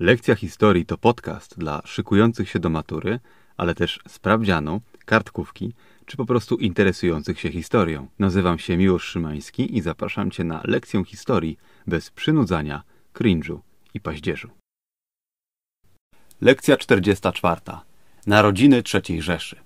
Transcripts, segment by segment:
Lekcja historii to podcast dla szykujących się do matury, ale też sprawdzianu, kartkówki czy po prostu interesujących się historią. Nazywam się Miłosz Szymański i zapraszam Cię na lekcję historii bez przynudzania, cringe'u i paździerzu. Lekcja 44. Narodziny III Rzeszy.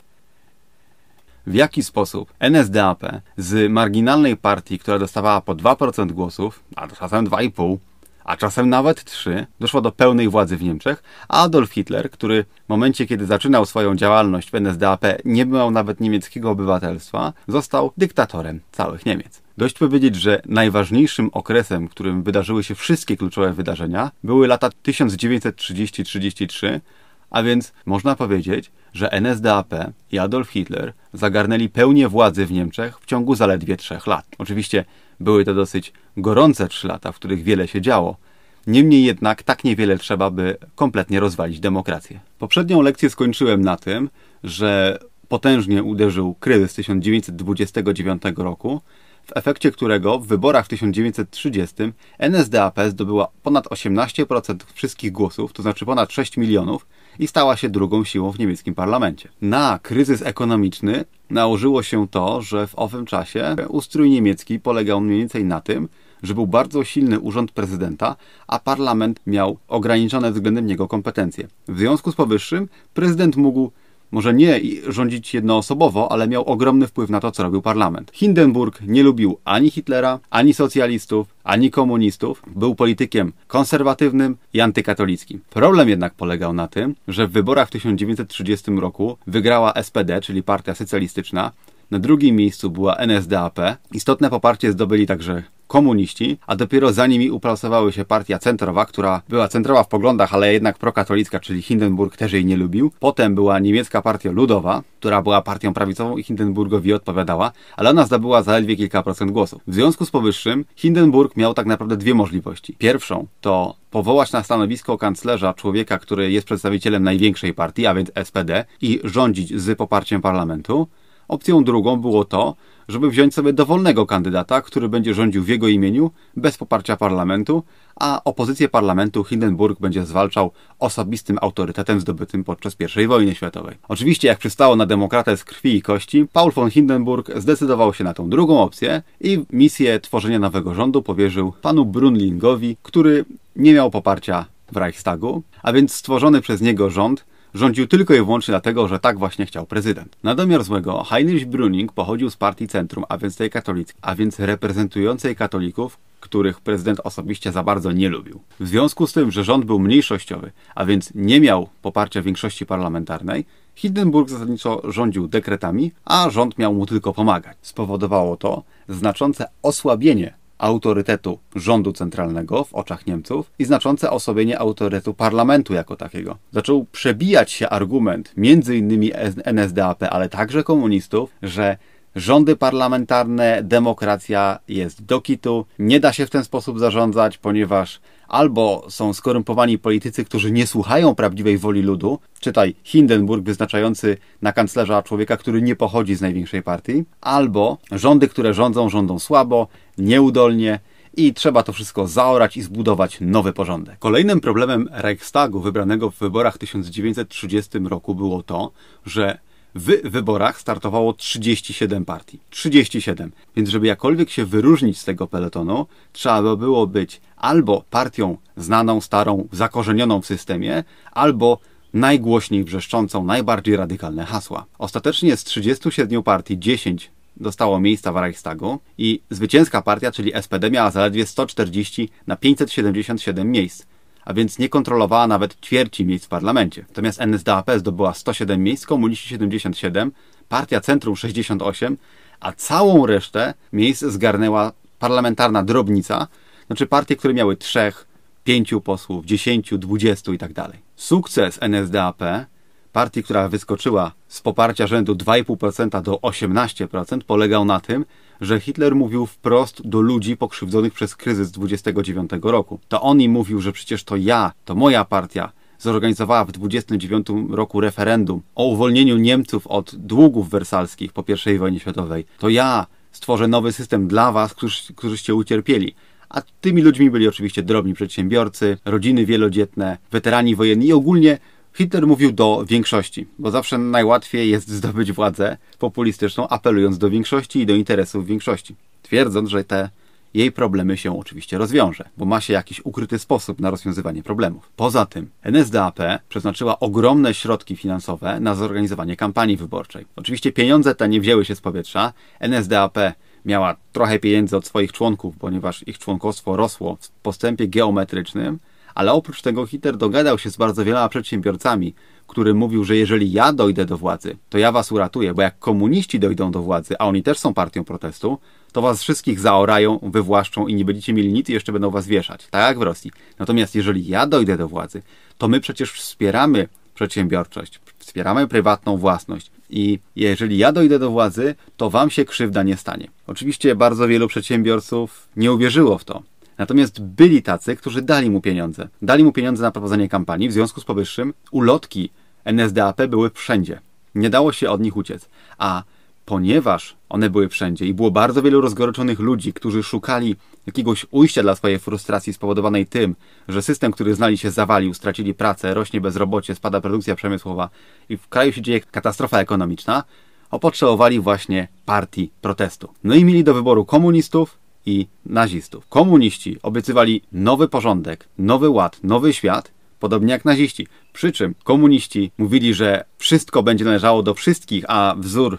W jaki sposób NSDAP z marginalnej partii, która dostawała po 2% głosów, a czasem 2,5%, a czasem nawet trzy, doszło do pełnej władzy w Niemczech, a Adolf Hitler, który w momencie, kiedy zaczynał swoją działalność w NSDAP, nie miał nawet niemieckiego obywatelstwa, został dyktatorem całych Niemiec. Dość powiedzieć, że najważniejszym okresem, w którym wydarzyły się wszystkie kluczowe wydarzenia, były lata 1930-33, a więc można powiedzieć, że NSDAP i Adolf Hitler zagarnęli pełnię władzy w Niemczech w ciągu zaledwie trzech lat. Oczywiście były to dosyć gorące trzy lata, w których wiele się działo. Niemniej jednak tak niewiele trzeba, by kompletnie rozwalić demokrację. Poprzednią lekcję skończyłem na tym, że potężnie uderzył kryzys 1929 roku, w efekcie którego w wyborach w 1930 NSDAP zdobyła ponad 18% wszystkich głosów, to znaczy ponad 6 milionów, i stała się drugą siłą w niemieckim parlamencie. Na kryzys ekonomiczny nałożyło się to, że w owym czasie ustrój niemiecki polegał mniej więcej na tym, że był bardzo silny urząd prezydenta, a parlament miał ograniczone względem niego kompetencje. W związku z powyższym prezydent mógł może nie rządzić jednoosobowo, ale miał ogromny wpływ na to, co robił parlament. Hindenburg nie lubił ani Hitlera, ani socjalistów, ani komunistów. Był politykiem konserwatywnym i antykatolickim. Problem jednak polegał na tym, że w wyborach w 1930 roku wygrała SPD, czyli Partia Socjalistyczna, na drugim miejscu była NSDAP. Istotne poparcie zdobyli także komuniści, a dopiero za nimi uplasowały się partia centrowa, która była centrowa w poglądach, ale jednak prokatolicka, czyli Hindenburg też jej nie lubił. Potem była niemiecka partia ludowa, która była partią prawicową i Hindenburgowi odpowiadała, ale ona zdobyła zaledwie kilka procent głosów. W związku z powyższym Hindenburg miał tak naprawdę dwie możliwości. Pierwszą to powołać na stanowisko kanclerza człowieka, który jest przedstawicielem największej partii, a więc SPD i rządzić z poparciem parlamentu. Opcją drugą było to, żeby wziąć sobie dowolnego kandydata, który będzie rządził w jego imieniu, bez poparcia parlamentu, a opozycję parlamentu Hindenburg będzie zwalczał osobistym autorytetem zdobytym podczas I wojny światowej. Oczywiście, jak przystało na demokratę z krwi i kości, Paul von Hindenburg zdecydował się na tą drugą opcję i misję tworzenia nowego rządu powierzył panu Brunlingowi, który nie miał poparcia w Reichstagu, a więc stworzony przez niego rząd rządził tylko i wyłącznie dlatego, że tak właśnie chciał prezydent. Na domiar złego, Heinrich Brüning pochodził z partii Centrum, a więc tej katolickiej, a więc reprezentującej katolików, których prezydent osobiście za bardzo nie lubił. W związku z tym, że rząd był mniejszościowy, a więc nie miał poparcia większości parlamentarnej, Hindenburg zasadniczo rządził dekretami, a rząd miał mu tylko pomagać. Spowodowało to znaczące osłabienie autorytetu rządu centralnego w oczach Niemców i znaczące osłabienie autorytetu parlamentu jako takiego. Zaczął przebijać się argument między innymi NSDAP, ale także komunistów, że rządy parlamentarne, demokracja jest do kitu, nie da się w ten sposób zarządzać, ponieważ albo są skorumpowani politycy, którzy nie słuchają prawdziwej woli ludu, czytaj Hindenburg wyznaczający na kanclerza człowieka, który nie pochodzi z największej partii, albo rządy, które rządzą, rządzą słabo, nieudolnie, i trzeba to wszystko zaorać i zbudować nowy porządek. Kolejnym problemem Reichstagu wybranego w wyborach w 1930 roku było to, że w wyborach startowało 37 partii. 37. Więc żeby jakkolwiek się wyróżnić z tego peletonu, trzeba by było być albo partią znaną, starą, zakorzenioną w systemie, albo najgłośniej wrzeszczącą, najbardziej radykalne hasła. Ostatecznie z 37 partii 10 dostało miejsca w Reichstagu i zwycięska partia, czyli SPD, miała zaledwie 140 na 577 miejsc a więc nie kontrolowała nawet ćwierci miejsc w parlamencie. Natomiast NSDAP zdobyła 107 miejsc, komuniści 77, partia Centrum 68, a całą resztę miejsc zgarnęła parlamentarna drobnica, znaczy partie, które miały trzech, pięciu posłów, dziesięciu, dwudziestu i tak dalej. Sukces NSDAP partii, która wyskoczyła z poparcia rzędu 2,5% do 18%, polegał na tym, że Hitler mówił wprost do ludzi pokrzywdzonych przez kryzys 29 roku. To on im mówił, że przecież to ja, to moja partia zorganizowała w 29 roku referendum o uwolnieniu Niemców od długów wersalskich po I wojnie światowej. To ja stworzę nowy system dla was, którzy, którzyście ucierpieli A tymi ludźmi byli oczywiście drobni przedsiębiorcy, rodziny wielodzietne, weterani wojenni i ogólnie Hitler mówił do większości, bo zawsze najłatwiej jest zdobyć władzę populistyczną, apelując do większości i do interesów większości, twierdząc, że te jej problemy się oczywiście rozwiąże, bo ma się jakiś ukryty sposób na rozwiązywanie problemów. Poza tym NSDAP przeznaczyła ogromne środki finansowe na zorganizowanie kampanii wyborczej. Oczywiście pieniądze te nie wzięły się z powietrza. NSDAP miała trochę pieniędzy od swoich członków, ponieważ ich członkostwo rosło w postępie geometrycznym, ale oprócz tego Hitler dogadał się z bardzo wieloma przedsiębiorcami, który mówił, że jeżeli ja dojdę do władzy, to ja was uratuję, bo jak komuniści dojdą do władzy, a oni też są partią protestu, to was wszystkich zaorają, wywłaszczą i nie będziecie mieli nic i jeszcze będą was wieszać. Tak jak w Rosji. Natomiast jeżeli ja dojdę do władzy, to my przecież wspieramy przedsiębiorczość, wspieramy prywatną własność. I jeżeli ja dojdę do władzy, to wam się krzywda nie stanie. Oczywiście bardzo wielu przedsiębiorców nie uwierzyło w to. Natomiast byli tacy, którzy dali mu pieniądze. Dali mu pieniądze na prowadzenie kampanii, w związku z powyższym ulotki NSDAP były wszędzie. Nie dało się od nich uciec. A ponieważ one były wszędzie i było bardzo wielu rozgoryczonych ludzi, którzy szukali jakiegoś ujścia dla swojej frustracji spowodowanej tym, że system, który znali się zawalił, stracili pracę, rośnie bezrobocie, spada produkcja przemysłowa i w kraju się dzieje katastrofa ekonomiczna, opotrzebowali właśnie partii protestu. No i mieli do wyboru komunistów i nazistów. Komuniści obiecywali nowy porządek, nowy ład, nowy świat, podobnie jak naziści. Przy czym komuniści mówili, że wszystko będzie należało do wszystkich, a wzór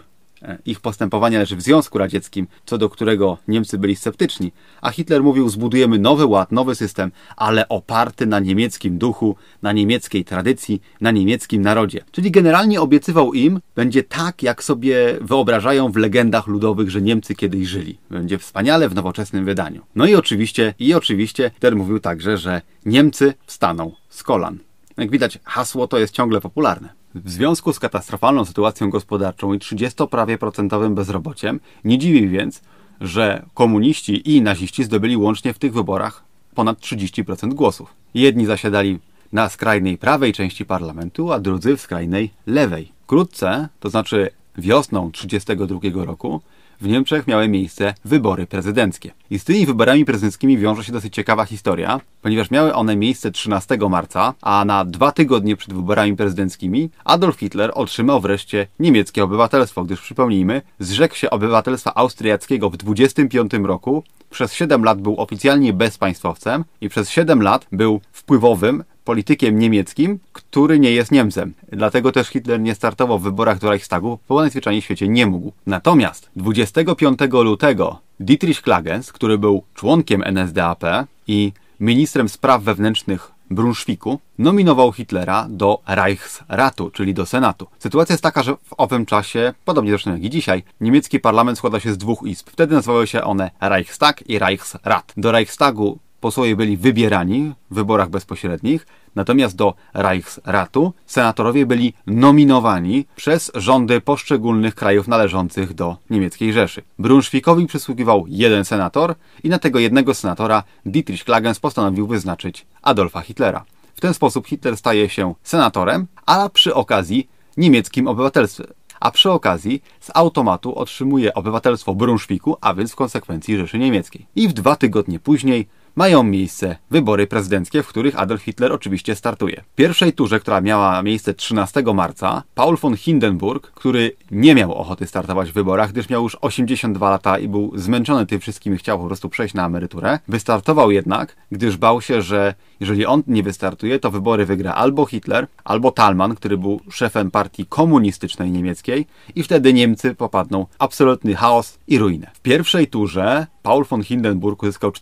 ich postępowania leży w Związku Radzieckim, co do którego Niemcy byli sceptyczni, a Hitler mówił zbudujemy nowy ład, nowy system, ale oparty na niemieckim duchu, na niemieckiej tradycji, na niemieckim narodzie. Czyli generalnie obiecywał im, będzie tak, jak sobie wyobrażają w legendach ludowych, że Niemcy kiedyś żyli. Będzie wspaniale w nowoczesnym wydaniu. No i oczywiście, i oczywiście Hitler mówił także, że Niemcy wstaną z kolan. Jak widać, hasło to jest ciągle popularne. W związku z katastrofalną sytuacją gospodarczą i 30 prawie procentowym bezrobociem, nie dziwi więc, że komuniści i naziści zdobyli łącznie w tych wyborach ponad 30% głosów. Jedni zasiadali na skrajnej prawej części parlamentu, a drudzy w skrajnej lewej. Wkrótce, to znaczy wiosną 1932 roku, w Niemczech miały miejsce wybory prezydenckie. I z tymi wyborami prezydenckimi wiąże się dosyć ciekawa historia, ponieważ miały one miejsce 13 marca, a na dwa tygodnie przed wyborami prezydenckimi Adolf Hitler otrzymał wreszcie niemieckie obywatelstwo, gdyż przypomnijmy, zrzekł się obywatelstwa austriackiego w 25 roku, przez 7 lat był oficjalnie bezpaństwowcem i przez 7 lat był wpływowym politykiem niemieckim, który nie jest Niemcem. Dlatego też Hitler nie startował w wyborach do Reichstagu, bo najzwyczajniej w świecie nie mógł. Natomiast 25 lutego Dietrich Klagens, który był członkiem NSDAP i ministrem spraw wewnętrznych Brunszwiku, nominował Hitlera do Reichsratu, czyli do Senatu. Sytuacja jest taka, że w owym czasie, podobnie zresztą jak i dzisiaj, niemiecki parlament składa się z dwóch izb. Wtedy nazywały się one Reichstag i Reichsrat. Do Reichstagu posłowie byli wybierani w wyborach bezpośrednich, natomiast do Reichsratu senatorowie byli nominowani przez rządy poszczególnych krajów należących do niemieckiej Rzeszy. Brunszwikowi przysługiwał jeden senator i na tego jednego senatora Dietrich Klagens postanowił wyznaczyć Adolfa Hitlera. W ten sposób Hitler staje się senatorem, a przy okazji niemieckim obywatelstwem a przy okazji z automatu otrzymuje obywatelstwo Brunszwiku, a więc w konsekwencji Rzeszy Niemieckiej. I w dwa tygodnie później mają miejsce wybory prezydenckie, w których Adolf Hitler oczywiście startuje. W pierwszej turze, która miała miejsce 13 marca, Paul von Hindenburg, który nie miał ochoty startować w wyborach, gdyż miał już 82 lata i był zmęczony tym wszystkim i chciał po prostu przejść na emeryturę, wystartował jednak, gdyż bał się, że jeżeli on nie wystartuje, to wybory wygra albo Hitler, albo Talman, który był szefem partii komunistycznej niemieckiej i wtedy Niemcy popadną absolutny chaos i ruinę. W pierwszej turze Paul von Hindenburg uzyskał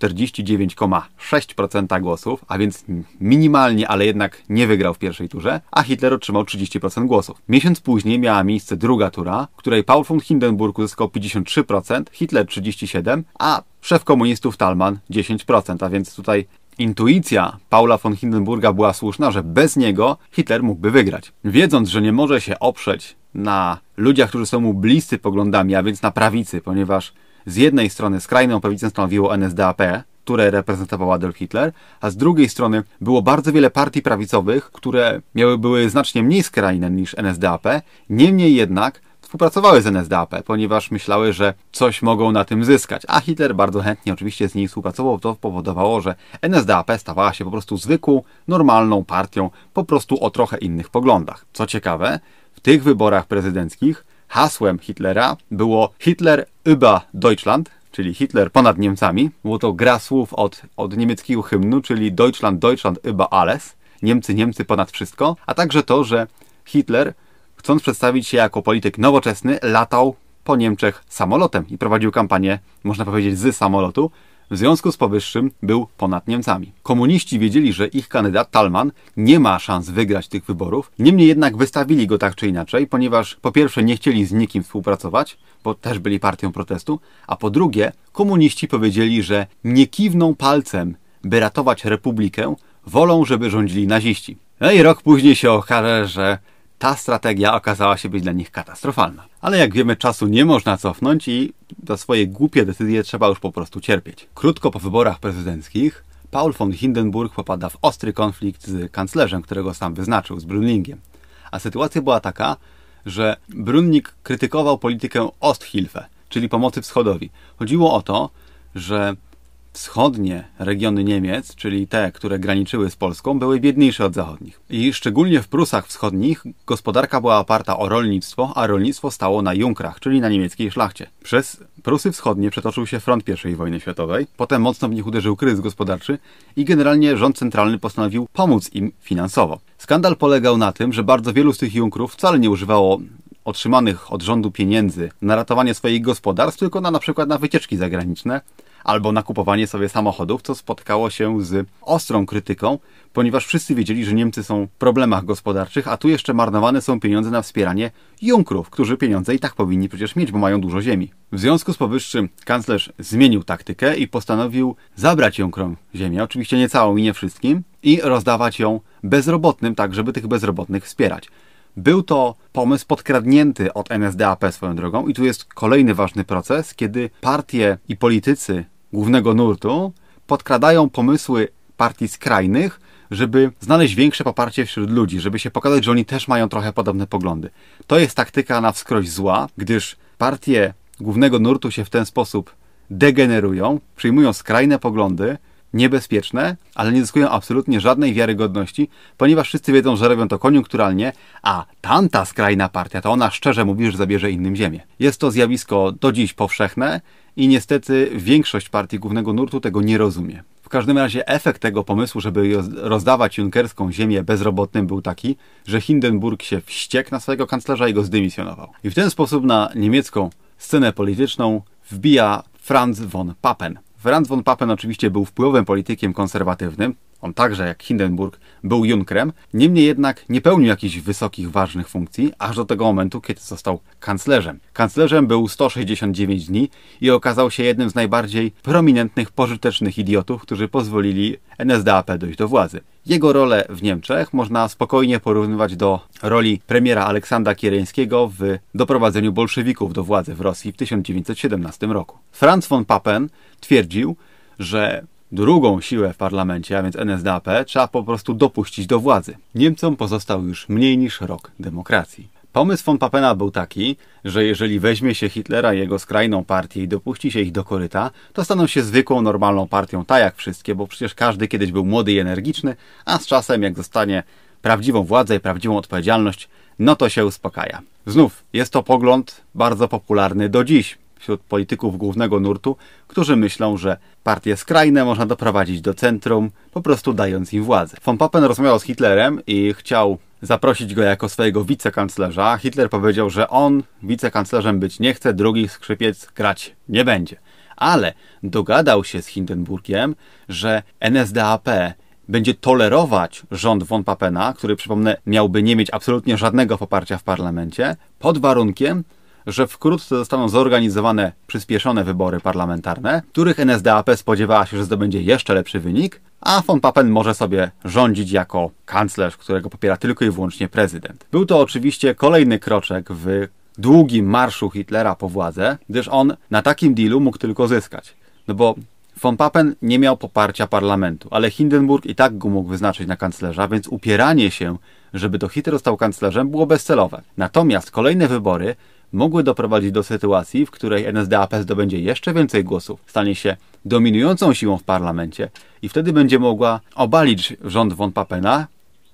49,6% głosów, a więc minimalnie, ale jednak nie wygrał w pierwszej turze, a Hitler otrzymał 30% głosów. Miesiąc później miała miejsce druga tura, w której Paul von Hindenburg uzyskał 53%, Hitler 37%, a szef komunistów Talman 10%, a więc tutaj Intuicja Paula von Hindenburga była słuszna, że bez niego Hitler mógłby wygrać. Wiedząc, że nie może się oprzeć na ludziach, którzy są mu bliscy poglądami, a więc na prawicy, ponieważ z jednej strony skrajną prawicę stanowiło NSDAP, które reprezentował Adolf Hitler, a z drugiej strony było bardzo wiele partii prawicowych, które miały były znacznie mniej skrajne niż NSDAP, niemniej jednak współpracowały z NSDAP, ponieważ myślały, że coś mogą na tym zyskać. A Hitler bardzo chętnie oczywiście z nimi współpracował. To powodowało, że NSDAP stawała się po prostu zwykłą, normalną partią, po prostu o trochę innych poglądach. Co ciekawe, w tych wyborach prezydenckich hasłem Hitlera było Hitler über Deutschland, czyli Hitler ponad Niemcami. Było to gra słów od, od niemieckiego hymnu, czyli Deutschland, Deutschland über alles. Niemcy, Niemcy ponad wszystko. A także to, że Hitler, chcąc przedstawić się jako polityk nowoczesny, latał po Niemczech samolotem i prowadził kampanię, można powiedzieć, z samolotu, w związku z powyższym był ponad Niemcami. Komuniści wiedzieli, że ich kandydat Talman nie ma szans wygrać tych wyborów, niemniej jednak wystawili go tak czy inaczej, ponieważ po pierwsze nie chcieli z nikim współpracować, bo też byli partią protestu, a po drugie komuniści powiedzieli, że nie kiwną palcem, by ratować republikę, wolą, żeby rządzili naziści. No i rok później się okaże, że ta strategia okazała się być dla nich katastrofalna. Ale jak wiemy, czasu nie można cofnąć i za swoje głupie decyzje trzeba już po prostu cierpieć. Krótko po wyborach prezydenckich Paul von Hindenburg popada w ostry konflikt z kanclerzem, którego sam wyznaczył, z Brunlingiem. A sytuacja była taka, że Brunning krytykował politykę Osthilfe, czyli pomocy wschodowi. Chodziło o to, że wschodnie regiony Niemiec, czyli te, które graniczyły z Polską, były biedniejsze od zachodnich. I szczególnie w Prusach Wschodnich gospodarka była oparta o rolnictwo, a rolnictwo stało na junkrach, czyli na niemieckiej szlachcie. Przez Prusy Wschodnie przetoczył się front I wojny światowej, potem mocno w nich uderzył kryzys gospodarczy i generalnie rząd centralny postanowił pomóc im finansowo. Skandal polegał na tym, że bardzo wielu z tych junkrów wcale nie używało otrzymanych od rządu pieniędzy na ratowanie swoich gospodarstw, tylko na na przykład na wycieczki zagraniczne, albo na kupowanie sobie samochodów, co spotkało się z ostrą krytyką, ponieważ wszyscy wiedzieli, że Niemcy są w problemach gospodarczych, a tu jeszcze marnowane są pieniądze na wspieranie Junkrów, którzy pieniądze i tak powinni przecież mieć, bo mają dużo ziemi. W związku z powyższym kanclerz zmienił taktykę i postanowił zabrać Junkrom ziemię, oczywiście nie całą i nie wszystkim, i rozdawać ją bezrobotnym, tak żeby tych bezrobotnych wspierać. Był to pomysł podkradnięty od NSDAP swoją drogą i tu jest kolejny ważny proces, kiedy partie i politycy głównego nurtu podkradają pomysły partii skrajnych, żeby znaleźć większe poparcie wśród ludzi, żeby się pokazać, że oni też mają trochę podobne poglądy. To jest taktyka na wskroś zła, gdyż partie głównego nurtu się w ten sposób degenerują, przyjmują skrajne poglądy, niebezpieczne, ale nie zyskują absolutnie żadnej wiarygodności, ponieważ wszyscy wiedzą, że robią to koniunkturalnie, a tamta skrajna partia, to ona szczerze mówi, że zabierze innym ziemię. Jest to zjawisko do dziś powszechne i niestety większość partii głównego nurtu tego nie rozumie. W każdym razie efekt tego pomysłu, żeby rozdawać junkerską ziemię bezrobotnym był taki, że Hindenburg się wściekł na swojego kanclerza i go zdymisjonował. I w ten sposób na niemiecką scenę polityczną wbija Franz von Papen. Franz von Papen oczywiście był wpływowym politykiem konserwatywnym, on także, jak Hindenburg, był Junkrem, niemniej jednak nie pełnił jakichś wysokich, ważnych funkcji, aż do tego momentu, kiedy został kanclerzem. Kanclerzem był 169 dni i okazał się jednym z najbardziej prominentnych, pożytecznych idiotów, którzy pozwolili NSDAP dojść do władzy. Jego rolę w Niemczech można spokojnie porównywać do roli premiera Aleksandra Kiereńskiego w doprowadzeniu bolszewików do władzy w Rosji w 1917 roku. Franz von Papen twierdził, że drugą siłę w parlamencie, a więc NSDAP, trzeba po prostu dopuścić do władzy. Niemcom pozostał już mniej niż rok demokracji. Pomysł von Papena był taki, że jeżeli weźmie się Hitlera i jego skrajną partię i dopuści się ich do koryta, to staną się zwykłą, normalną partią, tak jak wszystkie, bo przecież każdy kiedyś był młody i energiczny, a z czasem, jak zostanie prawdziwą władzę i prawdziwą odpowiedzialność, no to się uspokaja. Znów, jest to pogląd bardzo popularny do dziś wśród polityków głównego nurtu, którzy myślą, że partie skrajne można doprowadzić do centrum, po prostu dając im władzę. Von Papen rozmawiał z Hitlerem i chciał zaprosić go jako swojego wicekanclerza. Hitler powiedział, że on wicekanclerzem być nie chce, drugi skrzypiec grać nie będzie. Ale dogadał się z Hindenburgiem, że NSDAP będzie tolerować rząd von Papena, który przypomnę miałby nie mieć absolutnie żadnego poparcia w parlamencie, pod warunkiem, że wkrótce zostaną zorganizowane przyspieszone wybory parlamentarne, których NSDAP spodziewała się, że zdobędzie jeszcze lepszy wynik, a von Papen może sobie rządzić jako kanclerz, którego popiera tylko i wyłącznie prezydent. Był to oczywiście kolejny kroczek w długim marszu Hitlera po władzę, gdyż on na takim dealu mógł tylko zyskać. No bo Von Papen nie miał poparcia parlamentu, ale Hindenburg i tak go mógł wyznaczyć na kanclerza, więc upieranie się, żeby to Hitler został kanclerzem, było bezcelowe. Natomiast kolejne wybory mogły doprowadzić do sytuacji, w której NSDAP zdobędzie jeszcze więcej głosów, stanie się dominującą siłą w parlamencie i wtedy będzie mogła obalić rząd von Papena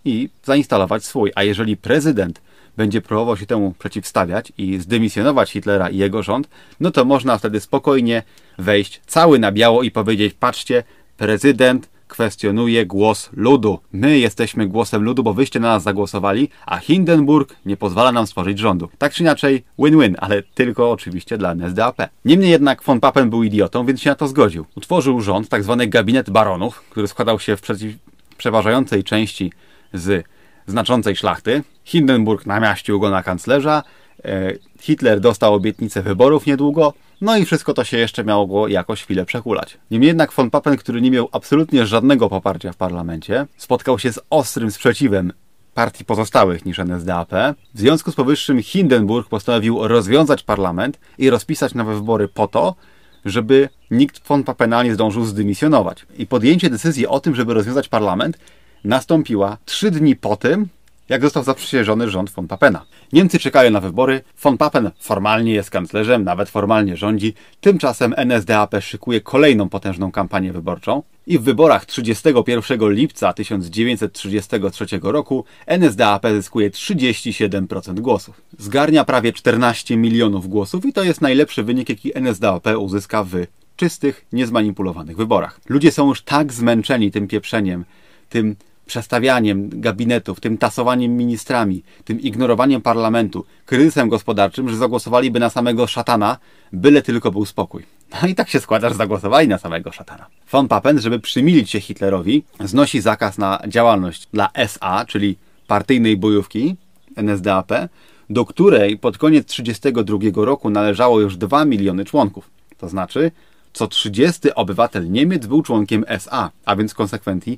i zainstalować swój. A jeżeli prezydent będzie próbował się temu przeciwstawiać i zdymisjonować Hitlera i jego rząd, no to można wtedy spokojnie wejść cały na biało i powiedzieć: patrzcie, prezydent kwestionuje głos ludu. My jesteśmy głosem ludu, bo wyście na nas zagłosowali, a Hindenburg nie pozwala nam stworzyć rządu. Tak czy inaczej, win-win, ale tylko oczywiście dla NSDAP. Niemniej jednak von Papen był idiotą, więc się na to zgodził. Utworzył rząd, tak zwany gabinet baronów, który składał się w przeważającej części z znaczącej szlachty. Hindenburg namiaścił go na kanclerza, Hitler dostał obietnicę wyborów niedługo, no i wszystko to się jeszcze miało jakoś chwilę przehulać. Niemniej jednak von Papen, który nie miał absolutnie żadnego poparcia w parlamencie, spotkał się z ostrym sprzeciwem partii pozostałych niż NSDAP. W związku z powyższym Hindenburg postanowił rozwiązać parlament i rozpisać nowe wybory po to, żeby nikt von Papena nie zdążył zdymisjonować. I podjęcie decyzji o tym, żeby rozwiązać parlament nastąpiła trzy dni po tym, jak został zaprzysiężony rząd von Papena. Niemcy czekają na wybory, von Papen formalnie jest kanclerzem, nawet formalnie rządzi, tymczasem NSDAP szykuje kolejną potężną kampanię wyborczą i w wyborach 31 lipca 1933 roku NSDAP zyskuje 37% głosów. Zgarnia prawie 14 milionów głosów i to jest najlepszy wynik, jaki NSDAP uzyska w czystych, niezmanipulowanych wyborach. Ludzie są już tak zmęczeni tym pieprzeniem, tym przestawianiem gabinetów, tym tasowaniem ministrami, tym ignorowaniem parlamentu, kryzysem gospodarczym, że zagłosowaliby na samego szatana, byle tylko był spokój. No i tak się składa, że zagłosowali na samego szatana. Von Papen, żeby przymilić się Hitlerowi, znosi zakaz na działalność dla SA, czyli partyjnej bojówki NSDAP, do której pod koniec 1932 roku należało już 2 miliony członków. To znaczy, co 30 obywatel Niemiec był członkiem SA, a więc konsekwentnie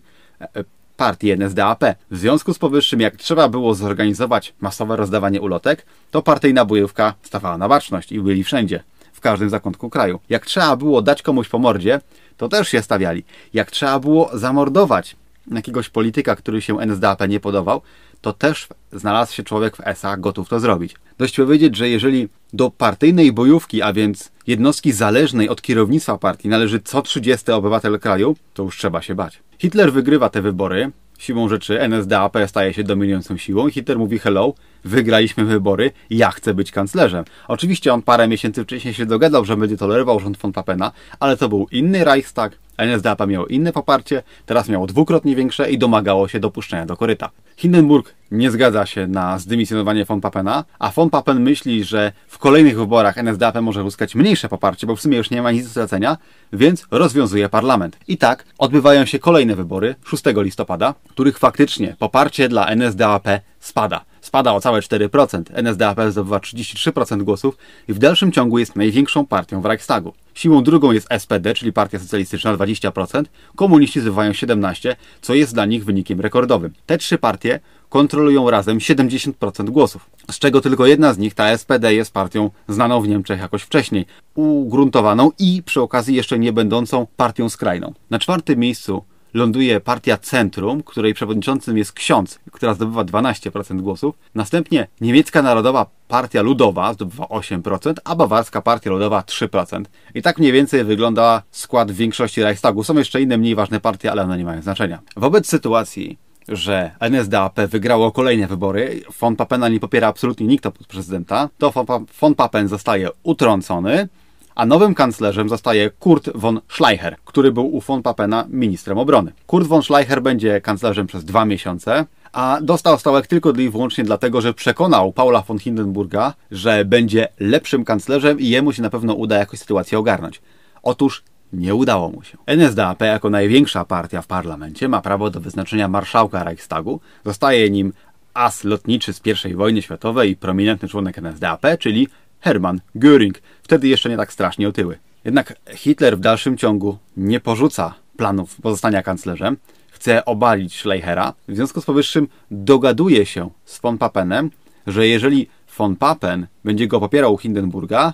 partii NSDAP. W związku z powyższym, jak trzeba było zorganizować masowe rozdawanie ulotek, to partyjna bojówka stawała na baczność i byli wszędzie, w każdym zakątku kraju. Jak trzeba było dać komuś po mordzie, to też się stawiali. Jak trzeba było zamordować jakiegoś polityka, który się NSDAP nie podobał, to też znalazł się człowiek w SA gotów to zrobić. Dość powiedzieć, że jeżeli do partyjnej bojówki, a więc jednostki zależnej od kierownictwa partii. Należy co 30 obywatel kraju, to już trzeba się bać. Hitler wygrywa te wybory, siłą rzeczy NSDAP staje się dominującą siłą. I Hitler mówi hello, wygraliśmy wybory, ja chcę być kanclerzem. Oczywiście on parę miesięcy wcześniej się dogadał, że będzie tolerował rząd von Papena, ale to był inny Reichstag, NSDAP miało inne poparcie, teraz miało dwukrotnie większe i domagało się dopuszczenia do koryta. Hindenburg nie zgadza się na zdymisjonowanie von Papena, a von Papen myśli, że w kolejnych wyborach NSDAP może uzyskać mniejsze poparcie, bo w sumie już nie ma nic do stracenia, więc rozwiązuje parlament. I tak odbywają się kolejne wybory 6 listopada, których faktycznie poparcie dla NSDAP spada spada o całe 4%. NSDAP zdobywa 33% głosów i w dalszym ciągu jest największą partią w Reichstagu. Siłą drugą jest SPD, czyli Partia Socjalistyczna 20%, komuniści zdobywają 17%, co jest dla nich wynikiem rekordowym. Te trzy partie kontrolują razem 70% głosów, z czego tylko jedna z nich, ta SPD, jest partią znaną w Niemczech jakoś wcześniej, ugruntowaną i przy okazji jeszcze nie będącą partią skrajną. Na czwartym miejscu ląduje partia Centrum, której przewodniczącym jest ksiądz, która zdobywa 12% głosów. Następnie niemiecka Narodowa Partia Ludowa zdobywa 8%, a bawarska Partia Ludowa 3%. I tak mniej więcej wygląda skład większości Reichstagu. Są jeszcze inne mniej ważne partie, ale one nie mają znaczenia. Wobec sytuacji, że NSDAP wygrało kolejne wybory, von Papena nie popiera absolutnie nikt oprócz prezydenta, to von Papen zostaje utrącony, a nowym kanclerzem zostaje Kurt von Schleicher, który był u von Papena ministrem obrony. Kurt von Schleicher będzie kanclerzem przez dwa miesiące, a dostał stołek tylko i wyłącznie dlatego, że przekonał Paula von Hindenburga, że będzie lepszym kanclerzem i jemu się na pewno uda jakoś sytuację ogarnąć. Otóż nie udało mu się. NSDAP jako największa partia w parlamencie ma prawo do wyznaczenia marszałka Reichstagu. Zostaje nim as lotniczy z I wojny światowej i prominentny członek NSDAP, czyli Hermann Göring, wtedy jeszcze nie tak strasznie otyły. Jednak Hitler w dalszym ciągu nie porzuca planów pozostania kanclerzem, chce obalić Schleichera, w związku z powyższym dogaduje się z von Papenem, że jeżeli von Papen będzie go popierał Hindenburga,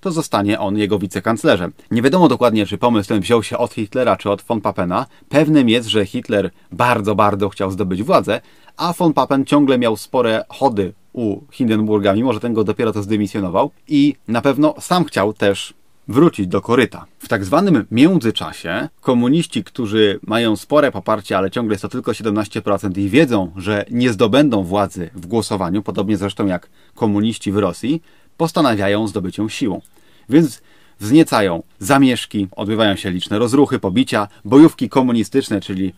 to zostanie on jego wicekanclerzem. Nie wiadomo dokładnie, czy pomysł ten wziął się od Hitlera czy od von Papena. Pewnym jest, że Hitler bardzo, bardzo chciał zdobyć władzę, a von Papen ciągle miał spore chody u Hindenburga, mimo że ten go dopiero to zdymisjonował i na pewno sam chciał też wrócić do koryta. W tak zwanym międzyczasie komuniści, którzy mają spore poparcie, ale ciągle jest to tylko 17% i wiedzą, że nie zdobędą władzy w głosowaniu, podobnie zresztą jak komuniści w Rosji, postanawiają zdobyć ją siłą. Więc wzniecają zamieszki, odbywają się liczne rozruchy, pobicia, bojówki komunistyczne, czyli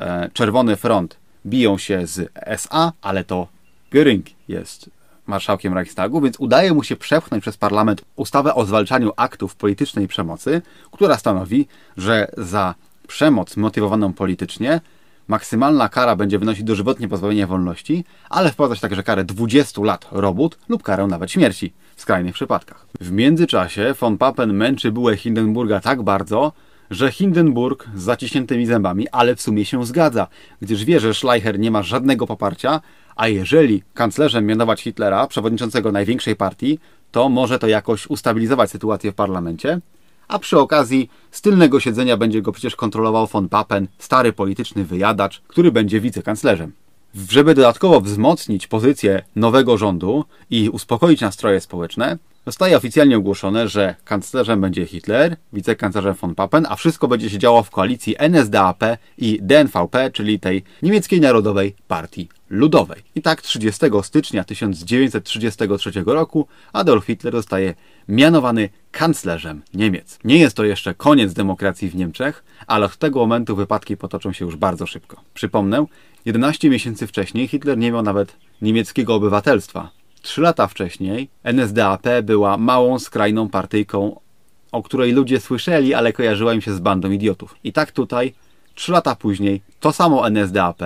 e, Czerwony Front biją się z SA, ale to Göring jest marszałkiem Reichstagu, więc udaje mu się przepchnąć przez parlament ustawę o zwalczaniu aktów politycznej przemocy, która stanowi, że za przemoc motywowaną politycznie maksymalna kara będzie wynosić dożywotnie pozbawienie wolności, ale wprowadzać także karę 20 lat robót lub karę nawet śmierci w skrajnych przypadkach. W międzyczasie von Papen męczy bułę Hindenburga tak bardzo, że Hindenburg z zaciśniętymi zębami, ale w sumie się zgadza, gdyż wie, że Schleicher nie ma żadnego poparcia, a jeżeli kanclerzem mianować Hitlera, przewodniczącego największej partii, to może to jakoś ustabilizować sytuację w parlamencie, a przy okazji z tylnego siedzenia będzie go przecież kontrolował von Papen, stary polityczny wyjadacz, który będzie wicekanclerzem. Żeby dodatkowo wzmocnić pozycję nowego rządu i uspokoić nastroje społeczne, Zostaje oficjalnie ogłoszone, że kanclerzem będzie Hitler, wicekanclerzem von Papen, a wszystko będzie się działo w koalicji NSDAP i DNVP, czyli tej niemieckiej narodowej partii ludowej. I tak 30 stycznia 1933 roku Adolf Hitler zostaje mianowany kanclerzem Niemiec. Nie jest to jeszcze koniec demokracji w Niemczech, ale od tego momentu wypadki potoczą się już bardzo szybko. Przypomnę, 11 miesięcy wcześniej Hitler nie miał nawet niemieckiego obywatelstwa. Trzy lata wcześniej NSDAP była małą, skrajną partyjką, o której ludzie słyszeli, ale kojarzyła im się z bandą idiotów. I tak tutaj, trzy lata później, to samo NSDAP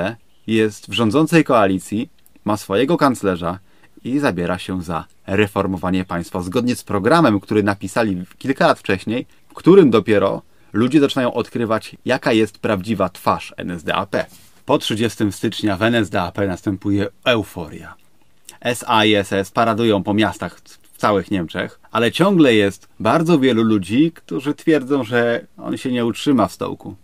jest w rządzącej koalicji, ma swojego kanclerza i zabiera się za reformowanie państwa zgodnie z programem, który napisali kilka lat wcześniej, w którym dopiero ludzie zaczynają odkrywać, jaka jest prawdziwa twarz NSDAP. Po 30 stycznia w NSDAP następuje euforia. SA i SS paradują po miastach w całych Niemczech, ale ciągle jest bardzo wielu ludzi, którzy twierdzą, że on się nie utrzyma w stołku.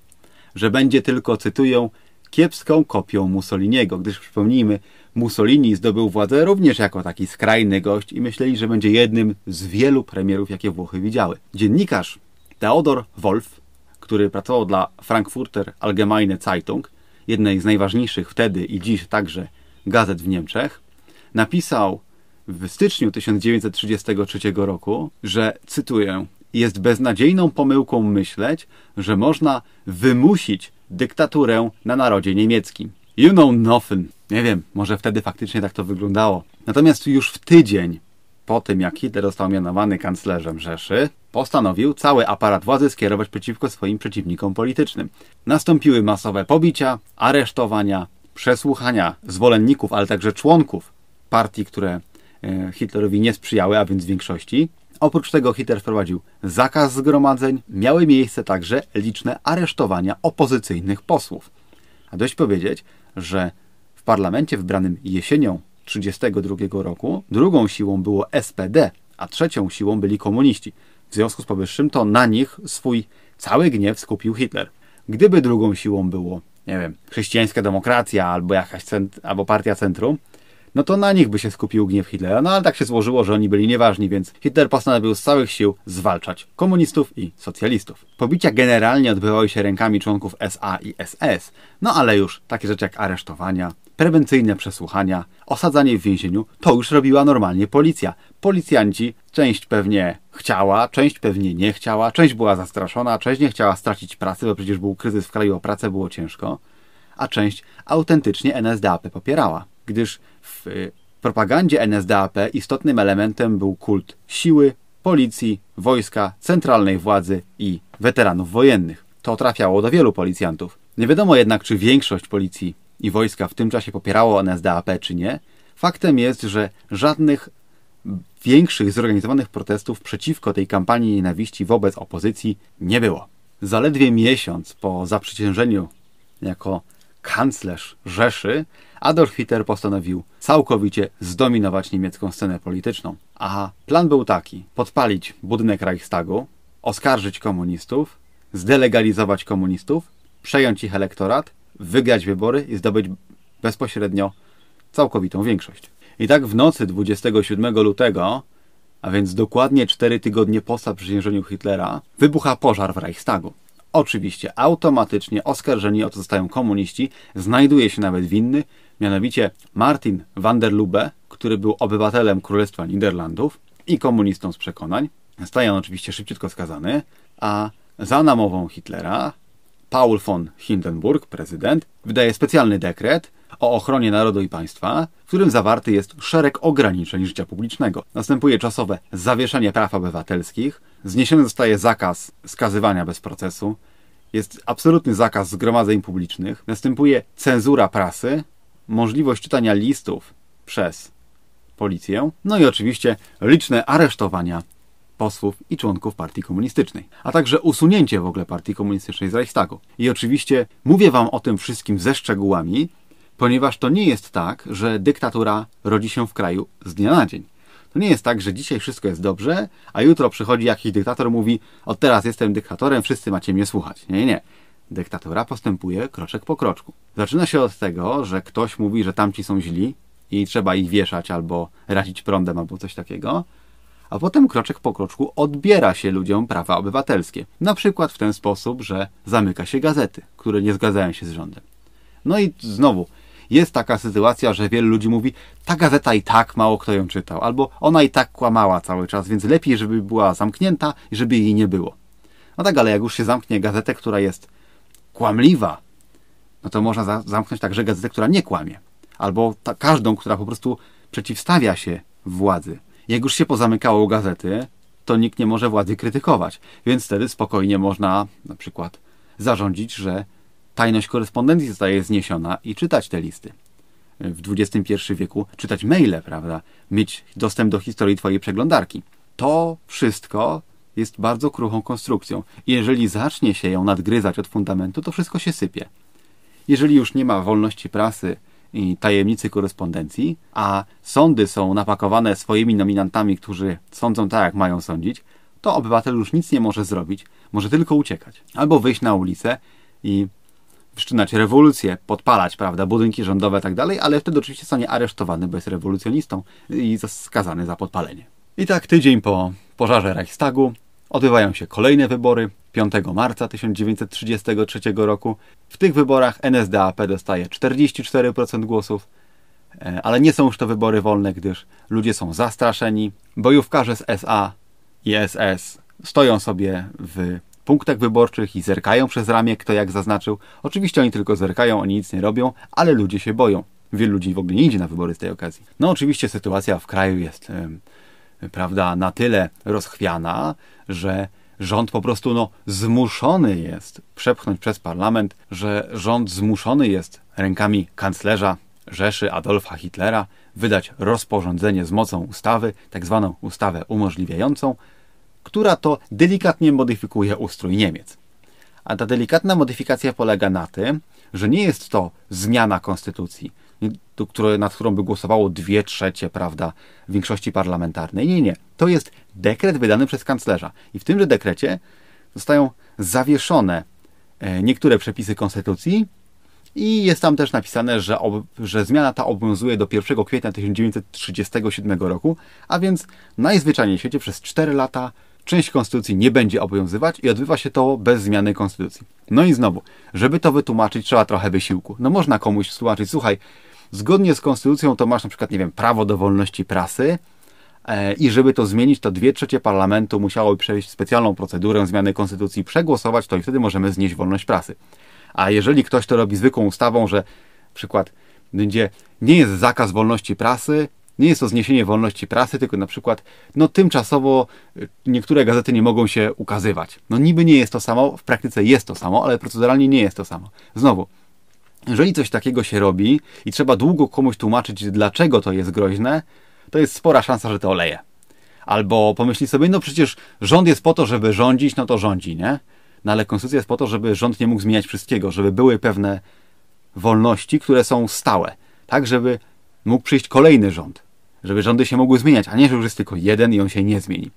Że będzie tylko, cytują, kiepską kopią Mussoliniego, gdyż przypomnijmy, Mussolini zdobył władzę również jako taki skrajny gość i myśleli, że będzie jednym z wielu premierów, jakie Włochy widziały. Dziennikarz Theodor Wolf, który pracował dla Frankfurter Allgemeine Zeitung, jednej z najważniejszych wtedy i dziś także gazet w Niemczech, napisał w styczniu 1933 roku, że, cytuję, jest beznadziejną pomyłką myśleć, że można wymusić dyktaturę na narodzie niemieckim. You know nothing. Nie wiem, może wtedy faktycznie tak to wyglądało. Natomiast już w tydzień po tym, jak Hitler został mianowany kanclerzem Rzeszy, postanowił cały aparat władzy skierować przeciwko swoim przeciwnikom politycznym. Nastąpiły masowe pobicia, aresztowania, przesłuchania zwolenników, ale także członków partii, które e, Hitlerowi nie sprzyjały, a więc większości. Oprócz tego Hitler wprowadził zakaz zgromadzeń, miały miejsce także liczne aresztowania opozycyjnych posłów. A dość powiedzieć, że w parlamencie wybranym jesienią 1932 roku drugą siłą było SPD, a trzecią siłą byli komuniści. W związku z powyższym to na nich swój cały gniew skupił Hitler. Gdyby drugą siłą było, nie wiem, chrześcijańska demokracja albo jakaś cent- albo partia centrum, no to na nich by się skupił gniew Hitlera. No ale tak się złożyło, że oni byli nieważni, więc Hitler postanowił z całych sił zwalczać komunistów i socjalistów. Pobicia generalnie odbywały się rękami członków SA i SS, no ale już takie rzeczy jak aresztowania, prewencyjne przesłuchania, osadzanie w więzieniu, to już robiła normalnie policja. Policjanci, część pewnie chciała, część pewnie nie chciała, część była zastraszona, część nie chciała stracić pracy, bo przecież był kryzys w kraju, o pracę było ciężko, a część autentycznie NSDAP popierała gdyż w y, propagandzie NSDAP istotnym elementem był kult siły, policji, wojska, centralnej władzy i weteranów wojennych. To trafiało do wielu policjantów. Nie wiadomo jednak, czy większość policji i wojska w tym czasie popierało NSDAP, czy nie. Faktem jest, że żadnych większych zorganizowanych protestów przeciwko tej kampanii nienawiści wobec opozycji nie było. Zaledwie miesiąc po zaprzysiężeniu jako kanclerz Rzeszy, Adolf Hitler postanowił całkowicie zdominować niemiecką scenę polityczną. A plan był taki: podpalić budynek Reichstagu, oskarżyć komunistów, zdelegalizować komunistów, przejąć ich elektorat, wygrać wybory i zdobyć bezpośrednio całkowitą większość. I tak w nocy 27 lutego, a więc dokładnie 4 tygodnie po zaprzysiężeniu Hitlera, wybucha pożar w Reichstagu. Oczywiście automatycznie oskarżeni o to zostają komuniści, znajduje się nawet winny, mianowicie Martin van der Lubbe, który był obywatelem Królestwa Niderlandów i komunistą z przekonań. Staje on oczywiście szybciutko skazany, a za namową Hitlera Paul von Hindenburg, prezydent, wydaje specjalny dekret o ochronie narodu i państwa, w którym zawarty jest szereg ograniczeń życia publicznego. Następuje czasowe zawieszenie praw obywatelskich, zniesiony zostaje zakaz skazywania bez procesu, jest absolutny zakaz zgromadzeń publicznych, następuje cenzura prasy, możliwość czytania listów przez policję, no i oczywiście liczne aresztowania posłów i członków partii komunistycznej, a także usunięcie w ogóle partii komunistycznej z Reichstagu. I oczywiście mówię wam o tym wszystkim ze szczegółami, ponieważ to nie jest tak, że dyktatura rodzi się w kraju z dnia na dzień. To nie jest tak, że dzisiaj wszystko jest dobrze, a jutro przychodzi jakiś dyktator mówi: Od teraz jestem dyktatorem, wszyscy macie mnie słuchać. Nie, nie. Dyktatura postępuje kroczek po kroczku. Zaczyna się od tego, że ktoś mówi, że tamci są źli i trzeba ich wieszać albo razić prądem albo coś takiego, a potem kroczek po kroczku odbiera się ludziom prawa obywatelskie. Na przykład w ten sposób, że zamyka się gazety, które nie zgadzają się z rządem. No i znowu, jest taka sytuacja, że wielu ludzi mówi, ta gazeta i tak mało kto ją czytał, albo ona i tak kłamała cały czas, więc lepiej, żeby była zamknięta i żeby jej nie było. No tak, ale jak już się zamknie gazetę, która jest kłamliwa, no to można za zamknąć także gazetę, która nie kłamie. Albo ta, każdą, która po prostu przeciwstawia się władzy. Jak już się pozamykało gazety, to nikt nie może władzy krytykować, więc wtedy spokojnie można na przykład zarządzić, że tajność korespondencji zostaje zniesiona i czytać te listy. W XXI wieku czytać maile, prawda? Mieć dostęp do historii Twojej przeglądarki. To wszystko jest bardzo kruchą konstrukcją. I jeżeli zacznie się ją nadgryzać od fundamentu, to wszystko się sypie. Jeżeli już nie ma wolności prasy i tajemnicy korespondencji, a sądy są napakowane swoimi nominantami, którzy sądzą tak, jak mają sądzić, to obywatel już nic nie może zrobić, może tylko uciekać. Albo wyjść na ulicę i wszczynać rewolucję, podpalać, prawda, budynki rządowe i tak dalej, ale wtedy oczywiście zostanie aresztowany, bo jest rewolucjonistą i skazany za podpalenie. I tak tydzień po pożarze Reichstagu odbywają się kolejne wybory 5 marca 1933 roku. W tych wyborach NSDAP dostaje 44% głosów, e, ale nie są już to wybory wolne, gdyż ludzie są zastraszeni. Bojówkarze z SA i SS stoją sobie w punktach wyborczych i zerkają przez ramię, kto jak zaznaczył. Oczywiście oni tylko zerkają, oni nic nie robią, ale ludzie się boją. Wielu ludzi w ogóle nie idzie na wybory z tej okazji. No oczywiście sytuacja w kraju jest prawda, na tyle rozchwiana, że rząd po prostu no, zmuszony jest przepchnąć przez parlament, że rząd zmuszony jest rękami kanclerza Rzeszy Adolfa Hitlera wydać rozporządzenie z mocą ustawy, tak zwaną ustawę umożliwiającą, która to delikatnie modyfikuje ustrój Niemiec. A ta delikatna modyfikacja polega na tym, że nie jest to zmiana konstytucji, nad którą by głosowało dwie trzecie, prawda, większości parlamentarnej. Nie, nie. To jest dekret wydany przez kanclerza. I w tymże dekrecie zostają zawieszone e, niektóre przepisy konstytucji i jest tam też napisane, że, że zmiana ta obowiązuje do 1 kwietnia 1937 roku, a więc najzwyczajniej w świecie przez 4 lata część konstytucji nie będzie obowiązywać i odbywa się to bez zmiany konstytucji. No i znowu, żeby to wytłumaczyć, trzeba trochę wysiłku. No można komuś tłumaczyć, słuchaj, zgodnie z konstytucją to masz na przykład, nie wiem, prawo do wolności prasy e, i żeby to zmienić, to dwie trzecie parlamentu musiałoby przejść specjalną procedurę zmiany konstytucji, przegłosować to i wtedy możemy znieść wolność prasy. A jeżeli ktoś to robi zwykłą ustawą, że przykład będzie nie jest zakaz wolności prasy, nie jest to zniesienie wolności prasy, tylko na przykład, no tymczasowo y, niektóre gazety nie mogą się ukazywać. No niby nie jest to samo, w praktyce jest to samo, ale proceduralnie nie jest to samo. Znowu, jeżeli coś takiego się robi i trzeba długo komuś tłumaczyć, dlaczego to jest groźne, to jest spora szansa, że to oleje. Albo pomyśli sobie, no przecież rząd jest po to, żeby rządzić, no to rządzi, nie? No ale konstytucja jest po to, żeby rząd nie mógł zmieniać wszystkiego, żeby były pewne wolności, które są stałe. Tak, żeby mógł przyjść kolejny rząd. Żeby rządy się mogły zmieniać, a nie, że już jest tylko jeden i on się nie zmieni.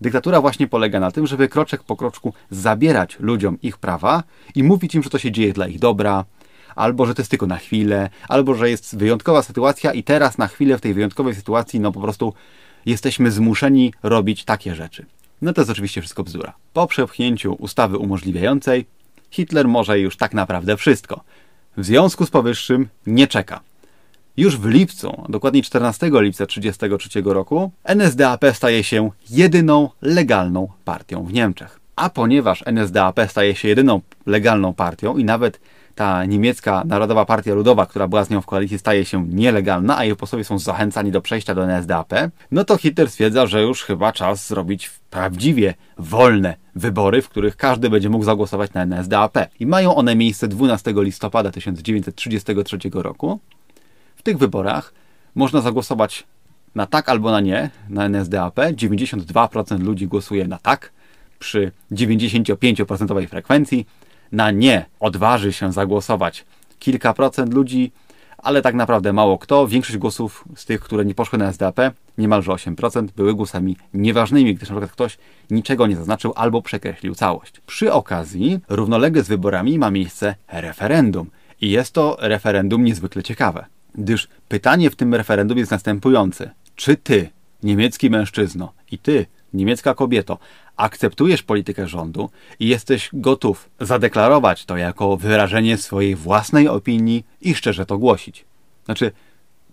Dyktatura właśnie polega na tym, żeby kroczek po kroczku zabierać ludziom ich prawa i mówić im, że to się dzieje dla ich dobra, albo że to jest tylko na chwilę, albo że jest wyjątkowa sytuacja i teraz na chwilę w tej wyjątkowej sytuacji no po prostu jesteśmy zmuszeni robić takie rzeczy. No to jest oczywiście wszystko bzdura. Po przepchnięciu ustawy umożliwiającej Hitler może już tak naprawdę wszystko. W związku z powyższym nie czeka. Już w lipcu, dokładnie 14 lipca 1933 roku, NSDAP staje się jedyną legalną partią w Niemczech. A ponieważ NSDAP staje się jedyną legalną partią i nawet ta niemiecka Narodowa Partia Ludowa, która była z nią w koalicji, staje się nielegalna, a jej posłowie są zachęcani do przejścia do NSDAP, no to Hitler stwierdza, że już chyba czas zrobić prawdziwie wolne wybory, w których każdy będzie mógł zagłosować na NSDAP. I mają one miejsce 12 listopada 1933 roku. W tych wyborach można zagłosować na tak albo na nie, na NSDAP. 92% ludzi głosuje na tak przy 95% frekwencji na nie odważy się zagłosować kilka procent ludzi, ale tak naprawdę mało kto. Większość głosów z tych, które nie poszły na SDAP, niemalże 8%, były głosami nieważnymi, gdyż przykład ktoś niczego nie zaznaczył albo przekreślił całość. Przy okazji, równolegle z wyborami ma miejsce referendum. I jest to referendum niezwykle ciekawe, gdyż pytanie w tym referendum jest następujące. Czy ty, niemiecki mężczyzno, i ty, niemiecka kobieto, akceptujesz politykę rządu i jesteś gotów zadeklarować to jako wyrażenie swojej własnej opinii i szczerze to głosić. Znaczy,